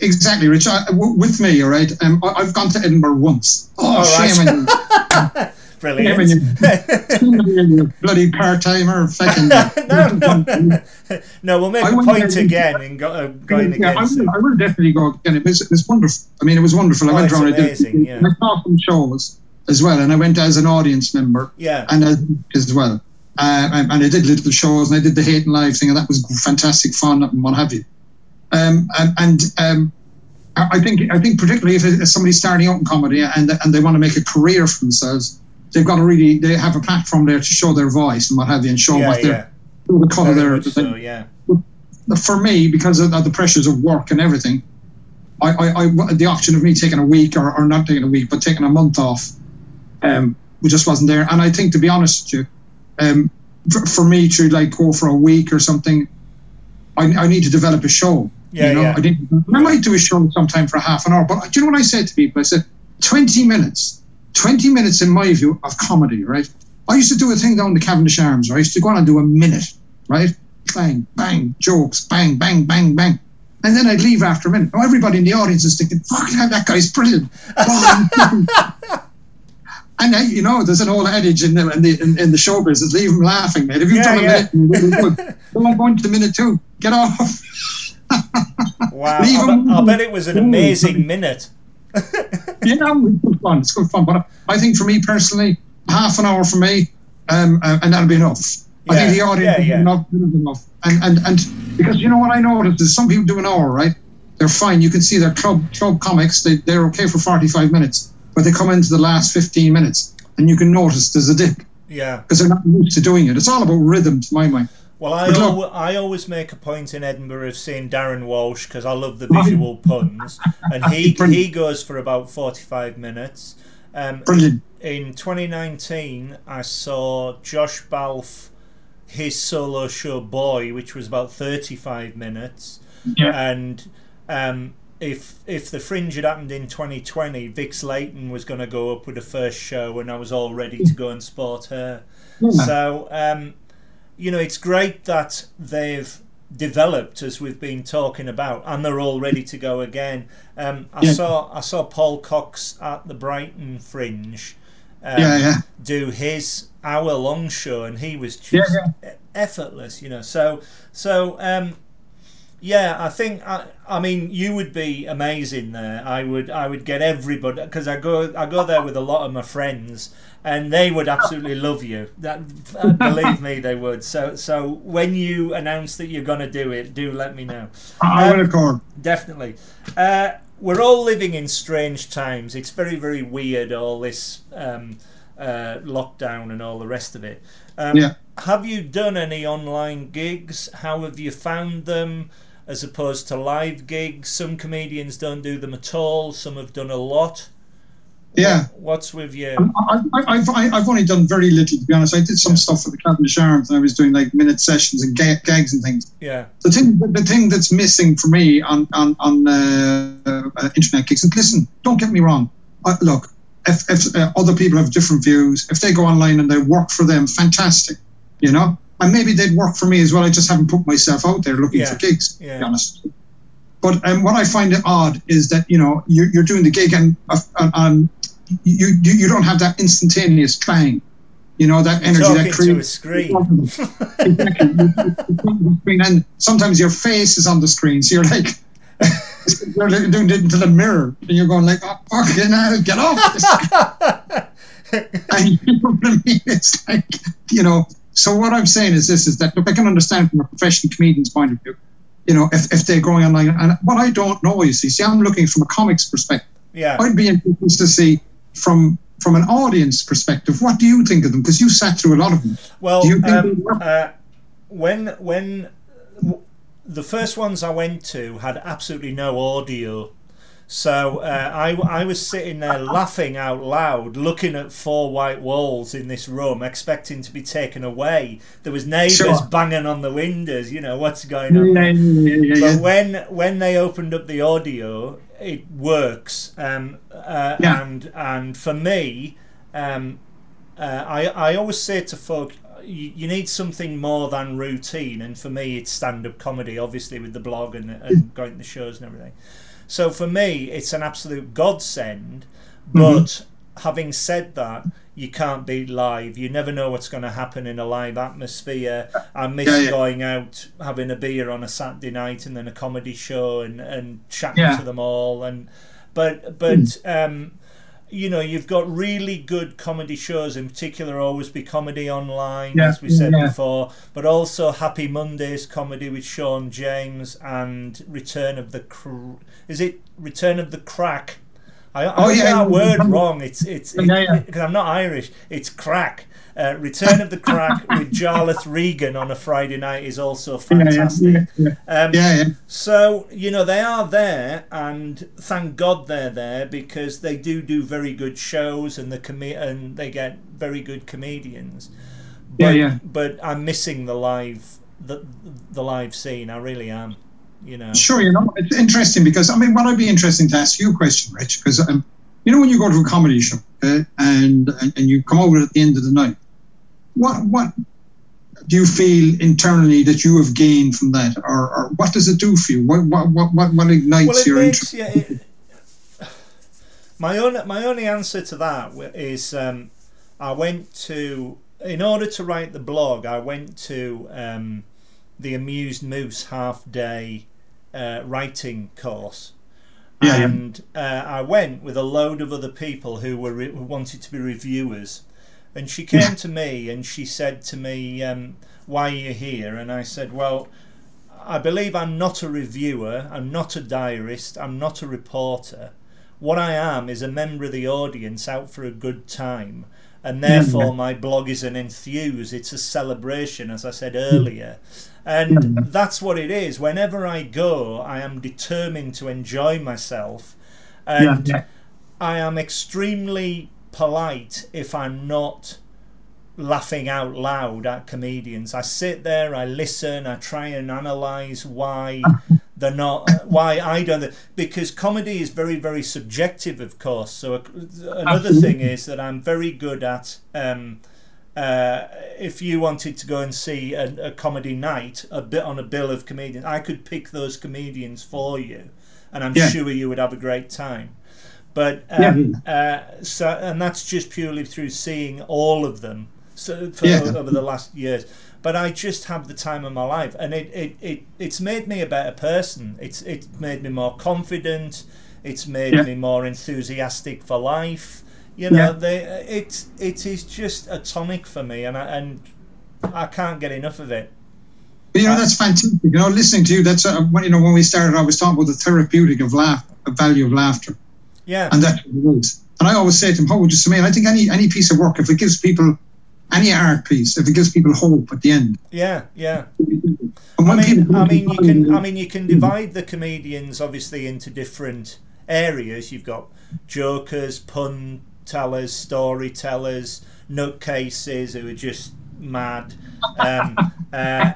exactly, Rich. I, w- with me, all right. Um, I, I've gone to Edinburgh once. Oh, All right. shame on you. Brilliant. Shame on you, you bloody part timer. Fucking. no, no, no. We'll make I a point again and go, uh, going yeah, again. I will, I will definitely go again. It was, it was wonderful. I mean, it was wonderful. I Oh, went it's around. I did- yeah. I saw some shows as well, and I went as an audience member Yeah, and as, as well. Uh, and, and I did little shows, and I did the Hate and Live thing, and that was fantastic fun and what have you. Um, and and um, I I think I think particularly if it's somebody's starting out in comedy and and they want to make a career for themselves, they've got to really they have a platform there to show their voice and what have you, and show yeah, what yeah. they're the colour there. so, yeah. For me, because of, of the pressures of work and everything, I, I, I the option of me taking a week or, or not taking a week, but taking a month off, um, just wasn't there. And I think, to be honest with you, um, for, for me to like go for a week or something, I, I need to develop a show. Yeah, you know, yeah. I didn't. I might do a show sometime for half an hour, but do you know what I said to people? I said, twenty minutes, twenty minutes in my view of comedy, right? I used to do a thing down the Cavendish Arms. Right? I used to go on and do a minute, right? Bang, bang, jokes, bang, bang, bang, bang. And then I'd leave after a minute. Now everybody in the audience is thinking, fucking hell, that guy's brilliant. And uh, you know, there's an old adage in the in the, in, in the show business: leave them laughing, mate. If you've Yeah, done a minute, really good, go into the minute too. Get off. Wow, I, bet- I bet it was an amazing minute. You know, it's good fun. It's good fun. But I think for me personally, half an hour for me, um, uh, and that'll be enough. I think the audience yeah, yeah. enough, enough. And and and because you know what I noticed is some people do an hour, right? They're fine. You can see their club club comics. They they're okay for forty five minutes, but they come into the last fifteen minutes, and you can notice there's a dip Yeah. because they're not used to doing it. It's all about rhythm, to my mind. Well, I, al- I always make a point in Edinburgh of seeing Darren Walsh because I love the visual puns, and he Brilliant. he goes for about forty five minutes. Um, Brilliant. in 2019, I saw Josh Baulf his solo show Boy, which was about 35 minutes, Yeah. and um, if if the Fringe had happened in 2020, Vix Leyton was going to go up with the first show, and I was all ready to go and sport her. Yeah. So, um, you know, it's great that they've developed as we've been talking about, and they're all ready to go again. Um, I Yeah. saw I saw Paul Cox at the Brighton Fringe um, yeah, yeah. do his hour long show, and he was just effortless, you know. So, so um, Yeah, I think I, I mean you would be amazing there. I would I would get everybody because I go I go there with a lot of my friends and they would absolutely love you. That uh, believe me, they would. So so when you announce that you're going to do it, do let me know. I will, of course. Definitely. Uh, we're all living in strange times. It's very very weird all this um, uh, lockdown and all the rest of it. Um, Yeah. Have you done any online gigs? How have you found them? As opposed to live gigs, some comedians don't do them at all. Some have done a lot. Yeah. What's with you? I, I, I've, I- I've only done very little, to be honest. I did some stuff for the Cavendish Arms and I was doing like minute sessions and ga- gags and things. Yeah, The thing, the thing that's missing for me on, on, on uh, uh, internet gigs, and listen, don't get me wrong. Uh, look, if, if uh, other people have different views, if they go online and they work for them, fantastic, you know? And maybe they'd work for me as well. I just haven't put myself out there looking Yeah. for gigs, to Yeah. be honest. But um, what I find it odd is that, you know, you're, you're doing the gig and, uh, and, and you, you, you don't have that instantaneous clang, you know, that energy, talking that creates to a screen. exactly. And sometimes your face is on the screen, so you're like, you're doing it into the mirror, and you're going like, oh, fucking hell, get off this. and you know what I mean? It's like, you know. So what I'm saying is this: is that look, I can understand from a professional comedian's point of view, you know, if, if they're going online, and what I don't know, you see, see, I'm looking from a comics perspective. yeah. I'd be interested to see from from an audience perspective, what do you think of them? Because you sat through a lot of them. Well, Do you think um, uh, when when w- the first ones I went to had absolutely no audio, so uh, I I was sitting there laughing out loud, looking at four white walls in this room, expecting to be taken away. There was neighbours Sure. banging on the windows. You know what's going on. Yeah, yeah, yeah. But when when they opened up the audio, it works. Um, uh. And and for me, um, uh, I I always say to folk, you, you need something more than routine. And for me, it's stand up comedy, obviously with the blog and, and going to the shows and everything. So for me, it's an absolute godsend. But having said that, you can't be live. You never know what's going to happen in a live atmosphere. I miss Yeah, yeah. going out, having a beer on a Saturday night, and then a comedy show, and, and chatting Yeah. to them all. And but but um, you know, you've got really good comedy shows. In particular, always be comedy online, Yeah, as we said yeah. before. But also Happy Mondays comedy with Sean James and Return of the Cr- is it Return of the Crack? I, I Oh, yeah, that yeah, word yeah. wrong. It's it's Yeah, yeah. because I'm not Irish. It's crack. Uh, Return of the Crack with Jarlath Regan on a Friday night is also yeah, yeah, fantastic. yeah, yeah. Um, yeah, so you know they are there, and thank God they're there because they do do very good shows, and the com- and they get very good comedians. But, Yeah, yeah. But I'm missing the live the the live scene. I really am. You know. Sure, you know, it's interesting because I mean, what I'd be interesting to ask you a question, Rich, because um, you know when you go to a comedy show okay, and, and and you come over at the end of the night, what what do you feel internally that you have gained from that, or, or what does it do for you? What what what what, what ignites Well, your makes interest? yeah. It, my own my only answer to that is um, I went to in order to write the blog. I went to um, the Amused Moose half day uh, writing course. Yeah, yeah. and uh, I went with a load of other people who were re- who wanted to be reviewers, and she came to me and she said to me, um, "Why are you here?" And I said, "Well, I believe I'm not a reviewer, I'm not a diarist, I'm not a reporter. What I am is a member of the audience out for a good time, and hmm. therefore my blog is an enthuse, it's a celebration, as I said hmm. earlier. And hmm. that's what it is. Whenever I go, I am determined to enjoy myself, and yeah. I am extremely polite if I'm not laughing out loud at comedians. I sit there, I listen, I try and analyze why they're not, why I don't. Because comedy is very, very subjective, of course. So uh, another thing is that I'm very good at. Um, uh, if you wanted to go and see a, a comedy night, a bit on a bill of comedians, I could pick those comedians for you, and I'm Yeah. sure you would have a great time. But um, uh, so, and that's just purely through seeing all of them. So for, Yeah. over the last years, but I just have the time of my life, and it, it, it it's made me a better person. It's it's made me more confident. It's made Yeah. me more enthusiastic for life. You know, Yeah. they, it it is just a tonic for me, and I, and I can't get enough of it. But, you know, that's fantastic. You know, listening to you, that's uh, when you know when we started, I was talking about the therapeutic of laugh, the value of laughter, Yeah, and that's what it is. And I always say to him, "How would you say?" I think any any piece of work, if it gives people any art piece, if it gives people hope at the end. yeah, yeah. I mean, I mean, you can. I mean, you can divide the comedians obviously into different areas. You've got jokers, pun tellers, storytellers, nutcases who are just mad. Um, uh,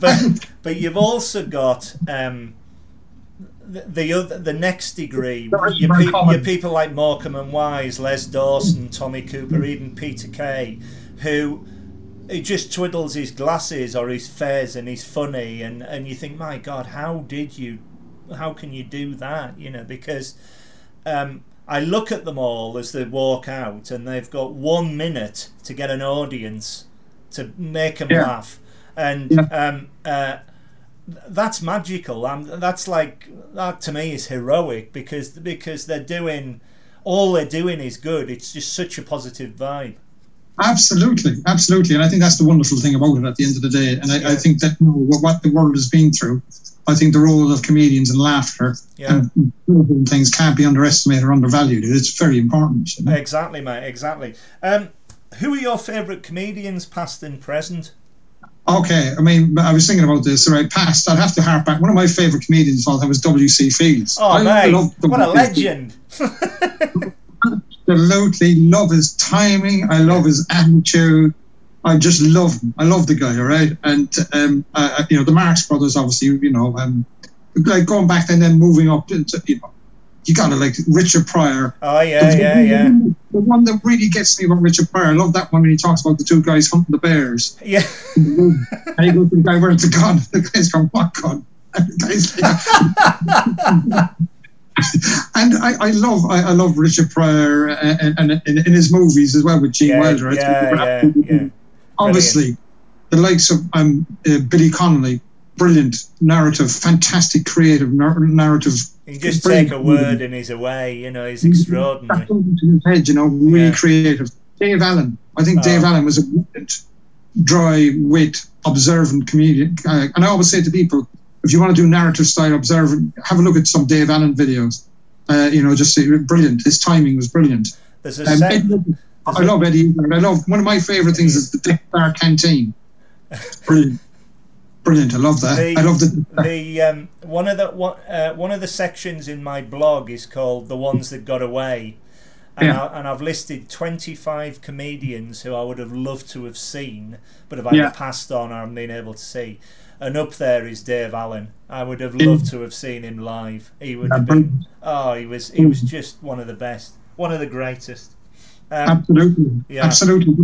but but you've also got um, the, the other the next degree. Your, pe- your people like Morecambe and Wise, Les Dawson, Tommy Cooper, even Peter Kay, who he just twiddles his glasses or his fez and he's funny and and you think my god how did you how can you do that you know because um I look at them all as they walk out and they've got one minute to get an audience to make them Yeah. laugh and Yeah. um uh that's magical um, that's like that to me is heroic because because they're doing all they're doing is good it's just such a positive vibe Absolutely, absolutely, and I think that's the wonderful thing about it. At the end of the day, and I, I think that you know, what, the world has been through, I think the role of comedians and laughter yeah and things can't be underestimated or undervalued. It's very important. You know? Exactly, mate. Exactly. Um, who are your favourite comedians, past and present? Okay, I mean, I was thinking about this. Right, past, I'd have to harp back. One of my favourite comedians of all time was W.C. Fields. Oh, I what a legend! Absolutely love his timing. I love his attitude. I just love him. I love the guy, all right? And um, uh, you know, the Marx Brothers, obviously, you know, um, like going back and then moving up into, you know, you got to like Richard Pryor. Oh yeah, yeah, yeah, The one that really gets me about Richard Pryor, I love that one when he talks about the two guys hunting the bears. yeah. the and he goes to the guy, where's the gun? The guy's going, what gun? And the guy's like, and I, I love I, I love Richard Pryor and, and, and in his movies as well with Gene Yeah, Wilder. Yeah, yeah, yeah. Obviously, the likes of um, uh, Billy Connolly, brilliant narrative, fantastic creative nar- narrative. You just take a word and he's away. You know, he's extraordinary. Head, you know, really Yeah. creative. Dave Allen, I think Oh. Dave Allen was a brilliant, dry wit, observant comedian. Uh, and I always say to people, if you want to do narrative style observant, have a look at some Dave Allen videos. Uh, you know, just say, brilliant. His timing was brilliant. There's a Um, set. Eddie Izzard, I love Eddie. I love one of my favorite things is the Death Star Canteen. Brilliant, brilliant. I love that. The- I love the. the um, one of the one, uh, one of the sections in my blog is called "The Ones That Got Away," and, Yeah. I, and I've listed twenty five comedians who I would have loved to have seen, but have either Yeah. passed on or haven't been able to see. And up there is Dave Allen. I would have loved to have seen him live. He would have been. Oh, he was. He was just one of the best. One of the greatest. Um, Absolutely, Yeah. absolutely.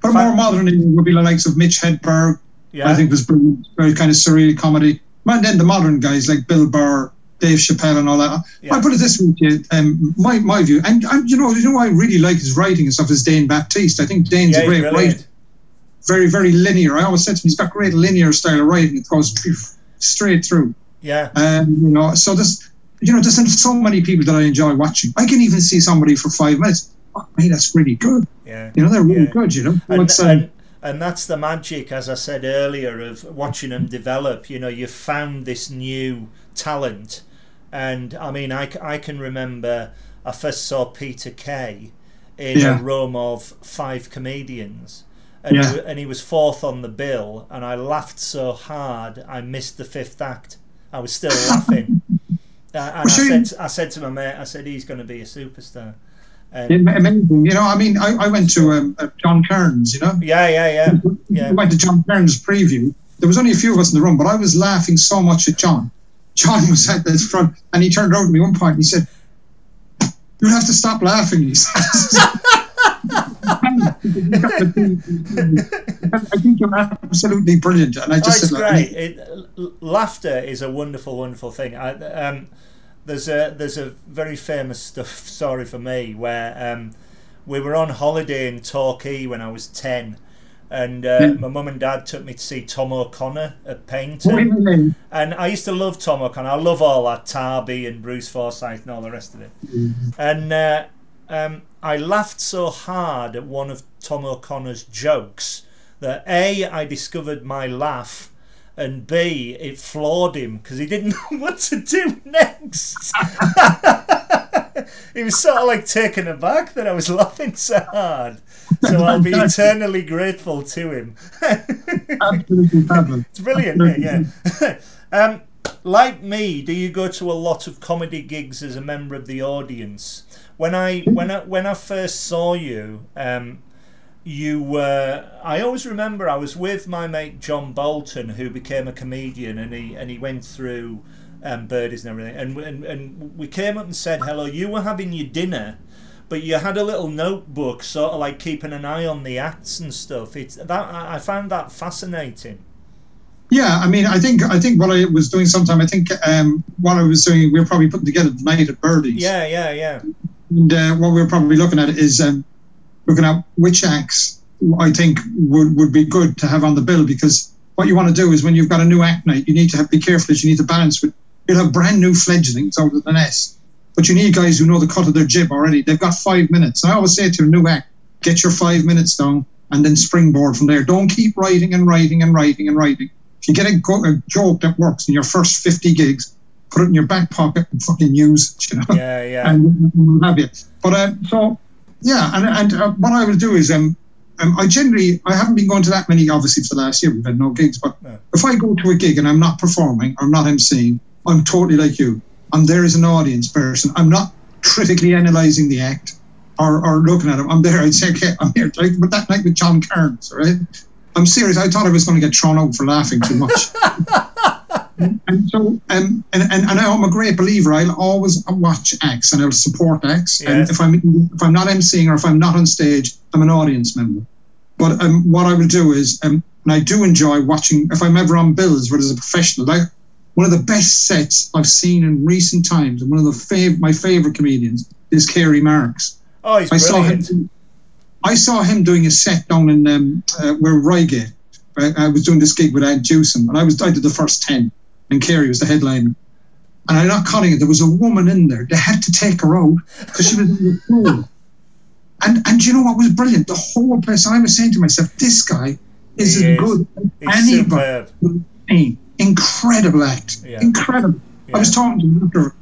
But more modern would be the likes of Mitch Hedberg. Yeah. I think was brilliant, very kind of surreal comedy. And then the modern guys like Bill Burr, Dave Chappelle, and all that. Yeah. I put it this way, um, my my view, and, and you know, you know, I really like his writing and stuff is Dane Baptiste. I think Dane's yeah, a great writer, very very linear. I always said to him, he's got a great linear style of writing. It goes straight through. Yeah. Um, you know, so there's you know, there's so many people that I enjoy watching. I can even see somebody for five minutes. Oh, hey, that's really good. Yeah. You know, they're really Yeah. good. You know, and, and, that's the magic, as I said earlier, of watching them develop. You know, you've found this new talent, and I mean, I, I can remember I first saw Peter Kay in Yeah. a room of five comedians. And, Yeah. he, and he was fourth on the bill, and I laughed so hard I missed the fifth act. I was still laughing, uh, and I said, I said to my mate, I said he's going to be a superstar. And amazing. You know, I mean, I, I went to um, uh, John Kearns, you know. yeah, yeah, yeah, yeah. I went to John Kearns' preview. There was only a few of us in the room, but I was laughing so much at John. John was at the front, and he turned around to me one point and he said, "You'll have to stop laughing." He said. I think you're absolutely brilliant, and I Oh, just it's said, like, great. It, laughter is a wonderful, wonderful thing. I, um, there's a there's a very famous stuff story for me where um, we were on holiday in Torquay when I was ten, And uh, my mum and dad took me to see Tom O'Connor at Paignton. And I used to love Tom O'Connor. I love all that Tarby and Bruce Forsyth and all the rest of it. Mm-hmm. And uh, um, I laughed so hard at one of Tom O'Connor's jokes that A, I discovered my laugh and B, it floored him because he didn't know what to do next. he was sort of like taken aback that I was laughing so hard. So I'll be eternally grateful to him. Absolutely fabulous. It's brilliant, Absolutely. yeah. um, like me, do you go to a lot of comedy gigs as a member of the audience? When I when I when I first saw you, um, you were I always remember I was with my mate John Bolton who became a comedian and he and he went through um, birdies and everything and, and and we came up and said hello you were having your dinner but you had a little notebook sort of like keeping an eye on the acts and stuff. It's that I found that fascinating. Yeah I mean I think I think what I was doing sometime I think um, what I was doing we were probably putting together the night at birdies. Yeah yeah yeah. And uh, what we were probably looking at is um, looking at which acts I think would, would be good to have on the bill because what you want to do is when you've got a new act night, you need to have, be careful that you need to balance with. You'll have brand new fledglings out of the nest, but you need guys who know the cut of their jib already. They've got five minutes. I always say to a new act, get your five minutes down and then springboard from there. Don't keep writing and writing and writing and writing. If you get a, go- a joke that works in your first 50 gigs, put it in your back pocket and fucking use it, you know? Yeah, yeah. And have you. But uh, so yeah, and and uh, what I will do is um, um, I generally I haven't been going to that many obviously for the last year. We've had no gigs, but if I go to a gig and I'm not performing, or I'm not emceeing, I'm totally like you. I'm there as an audience person. I'm not critically analysing the act or, or looking at it. I'm there. I'd say, okay, I'm here. Like, but that night with John Kearns, right? I'm serious. I thought I was going to get thrown out for laughing too much. and so, um, and, and, and I'm a great believer. I'll always watch acts and I'll support acts. Yes. And if I'm if I'm not emceeing or if I'm not on stage, I'm an audience member. But um, what I will do is, um, and I do enjoy watching. If I'm ever on bills where there's a professional, like one of the best sets I've seen in recent times, and one of the fav- my favorite comedians is Carey Marx. Oh, he's I brilliant. saw him. I saw him doing a set down in um, uh, where Reigate. I, I was doing this gig with Ed Jewson, and I was I did the first ten and Carey was the headline. And I'm not calling it. There was a woman in there. They had to take her out because she was in the pool. And and you know what was brilliant? The whole place. I was saying to myself, this guy is he as is. good as anybody. Incredible act. Yeah. Incredible. Yeah. I was talking to after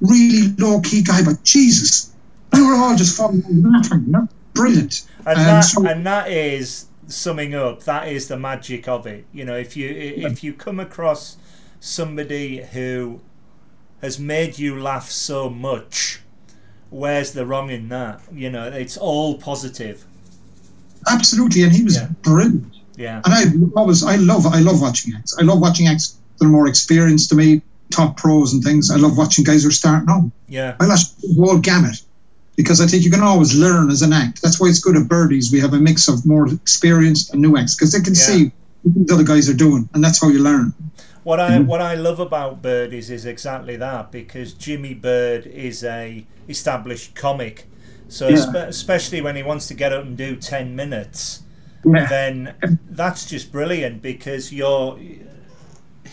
really low key guy, but Jesus, we were all just falling laughing. You know? Brilliant. And, um, that, so, and that is summing up. That is the magic of it. You know, if you if you come across somebody who has made you laugh so much, where's the wrong in that? You know, it's all positive. Absolutely, and he was yeah. brilliant. Yeah. And I always, I love, I love watching acts. I love watching acts that are more experienced to me, top pros and things. I love watching guys who are starting out. Yeah. I watch the whole gamut because I think you can always learn as an act. That's why it's good at Birdies. We have a mix of more experienced and new acts because they can yeah. see what the other guys are doing, and that's how you learn. What I mm-hmm. what I love about Birdies is exactly that because Jimmy Bird is a established comic, so yeah. spe- especially when he wants to get up and do ten minutes, yeah. then that's just brilliant because you're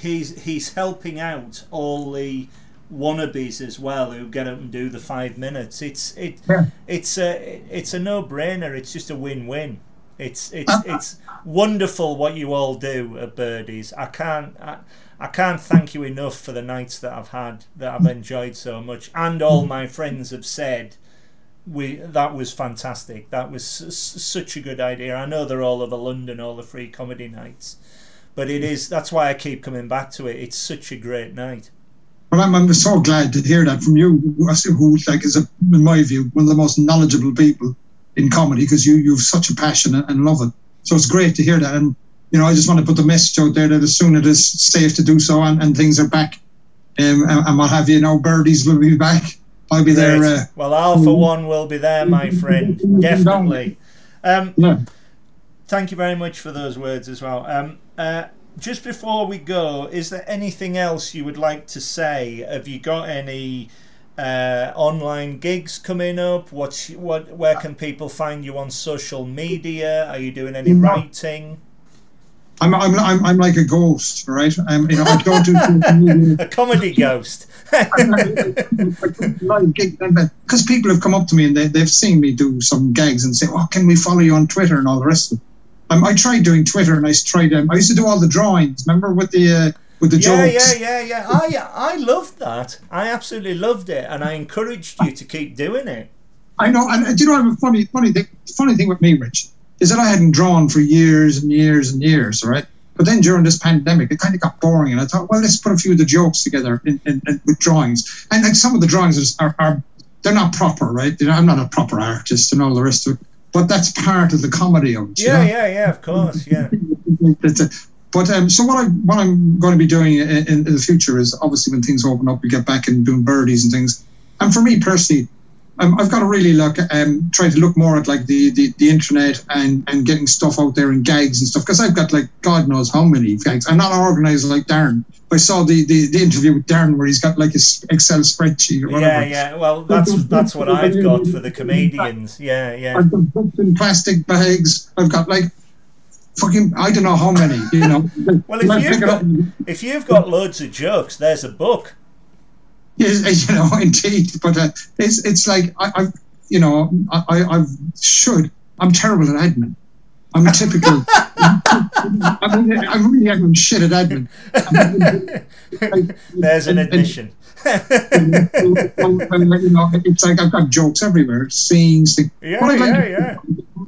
he's he's helping out all the wannabes as well who get up and do the five minutes. It's it yeah. it's a it's a no brainer. It's just a win win. It's it's uh, it's wonderful what you all do at Birdies. I can't I, I can't thank you enough for the nights that I've had that I've enjoyed so much, and all my friends have said we that was fantastic. That was such a good idea. I know they're all over London, all the free comedy nights, but it is that's why I keep coming back to it. It's such a great night. Well, I'm, I'm so glad to hear that from you, who, like, is, a, in my view, one of the most knowledgeable people in comedy because you you've such a passion and love it. So it's great to hear that. And you know, I just want to put the message out there that as soon as it is safe to do so and, and things are back, um, and, and what have you, know, birdies will be back. I'll be there. Uh, well, Al for one will be there, my friend, definitely. Um, yeah. Thank you very much for those words as well. Um, uh, just before we go, is there anything else you would like to say? Have you got any? uh, online gigs coming up? What's what? Where can people find you on social media? Are you doing any writing? I'm, I'm, I'm, I'm like a ghost, right? Um, you know, I don't do A comedy ghost. because people have come up to me and they, they've seen me do some gags and say, "Oh, can we follow you on Twitter and all the rest of it?" Um, I tried doing Twitter and I tried. Um, I used to do all the drawings. Remember with the uh, with the yeah, jokes. yeah, yeah, yeah. I I loved that. I absolutely loved it, and I encouraged you to keep doing it. I know, and uh, do you know what? a funny, funny thing. Funny thing with me, Rich, is that I hadn't drawn for years and years and years, right? But then during this pandemic, it kind of got boring, and I thought, well, let's put a few of the jokes together in, in, in, with drawings. And like some of the drawings are, are they're not proper, right? You know, I'm not a proper artist and all the rest of it, but that's part of the comedy of it. you Yeah, know? yeah, yeah. Of course, yeah. But um, so what I what I'm going to be doing in, in, in the future is obviously when things open up, we get back and doing birdies and things. And for me personally, um, I've got to really look um, try to look more at like the, the, the internet and, and getting stuff out there and gags and stuff because I've got like God knows how many gags. I'm not organized like Darren. I saw the, the, the interview with Darren where he's got like his Excel spreadsheet or whatever. Yeah, yeah. Well, that's that's what I've got for the comedians. Yeah, yeah. I've got books in plastic bags. I've got like fucking I don't know how many. You know. Well, if you've got if you've got loads of jokes, there's a book. Yes, you know, indeed. But uh, it's it's like I, I you know, I, I I should. I'm terrible at admin. I'm a typical. I I'm really I'm shit at admin. There's an And- and- admission. and, you know, it's like I've got jokes everywhere, scenes. Things. Yeah, What I'd like yeah, yeah.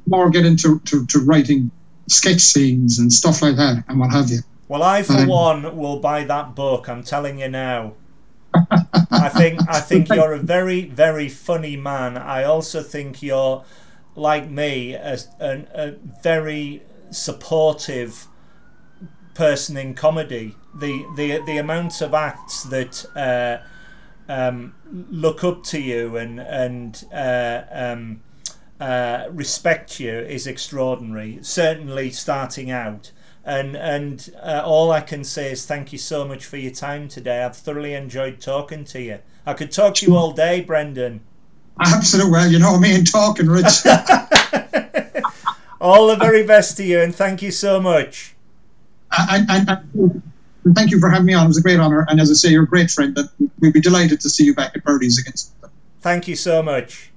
more get into to, to writing sketch scenes and stuff like that, and what have you. Well, I for Um, one will buy that book. I'm telling you now. I think I think you're a very very funny man. I also think you're like me, a, a, a very supportive person in comedy. The the the amount of acts that uh, um, look up to you and and uh, um, uh, respect you is extraordinary. Certainly, starting out. And and uh, all I can say is thank you so much for your time today. I've thoroughly enjoyed talking to you. I could talk to you all day, Brendan. Absolutely. well, you know me and talking, Rich. All the very best to you, and thank you so much. and, thank you for having me on. It was a great honour. And as I say, you're a great friend. That we'd be delighted to see you back at Birdies against. Thank you so much.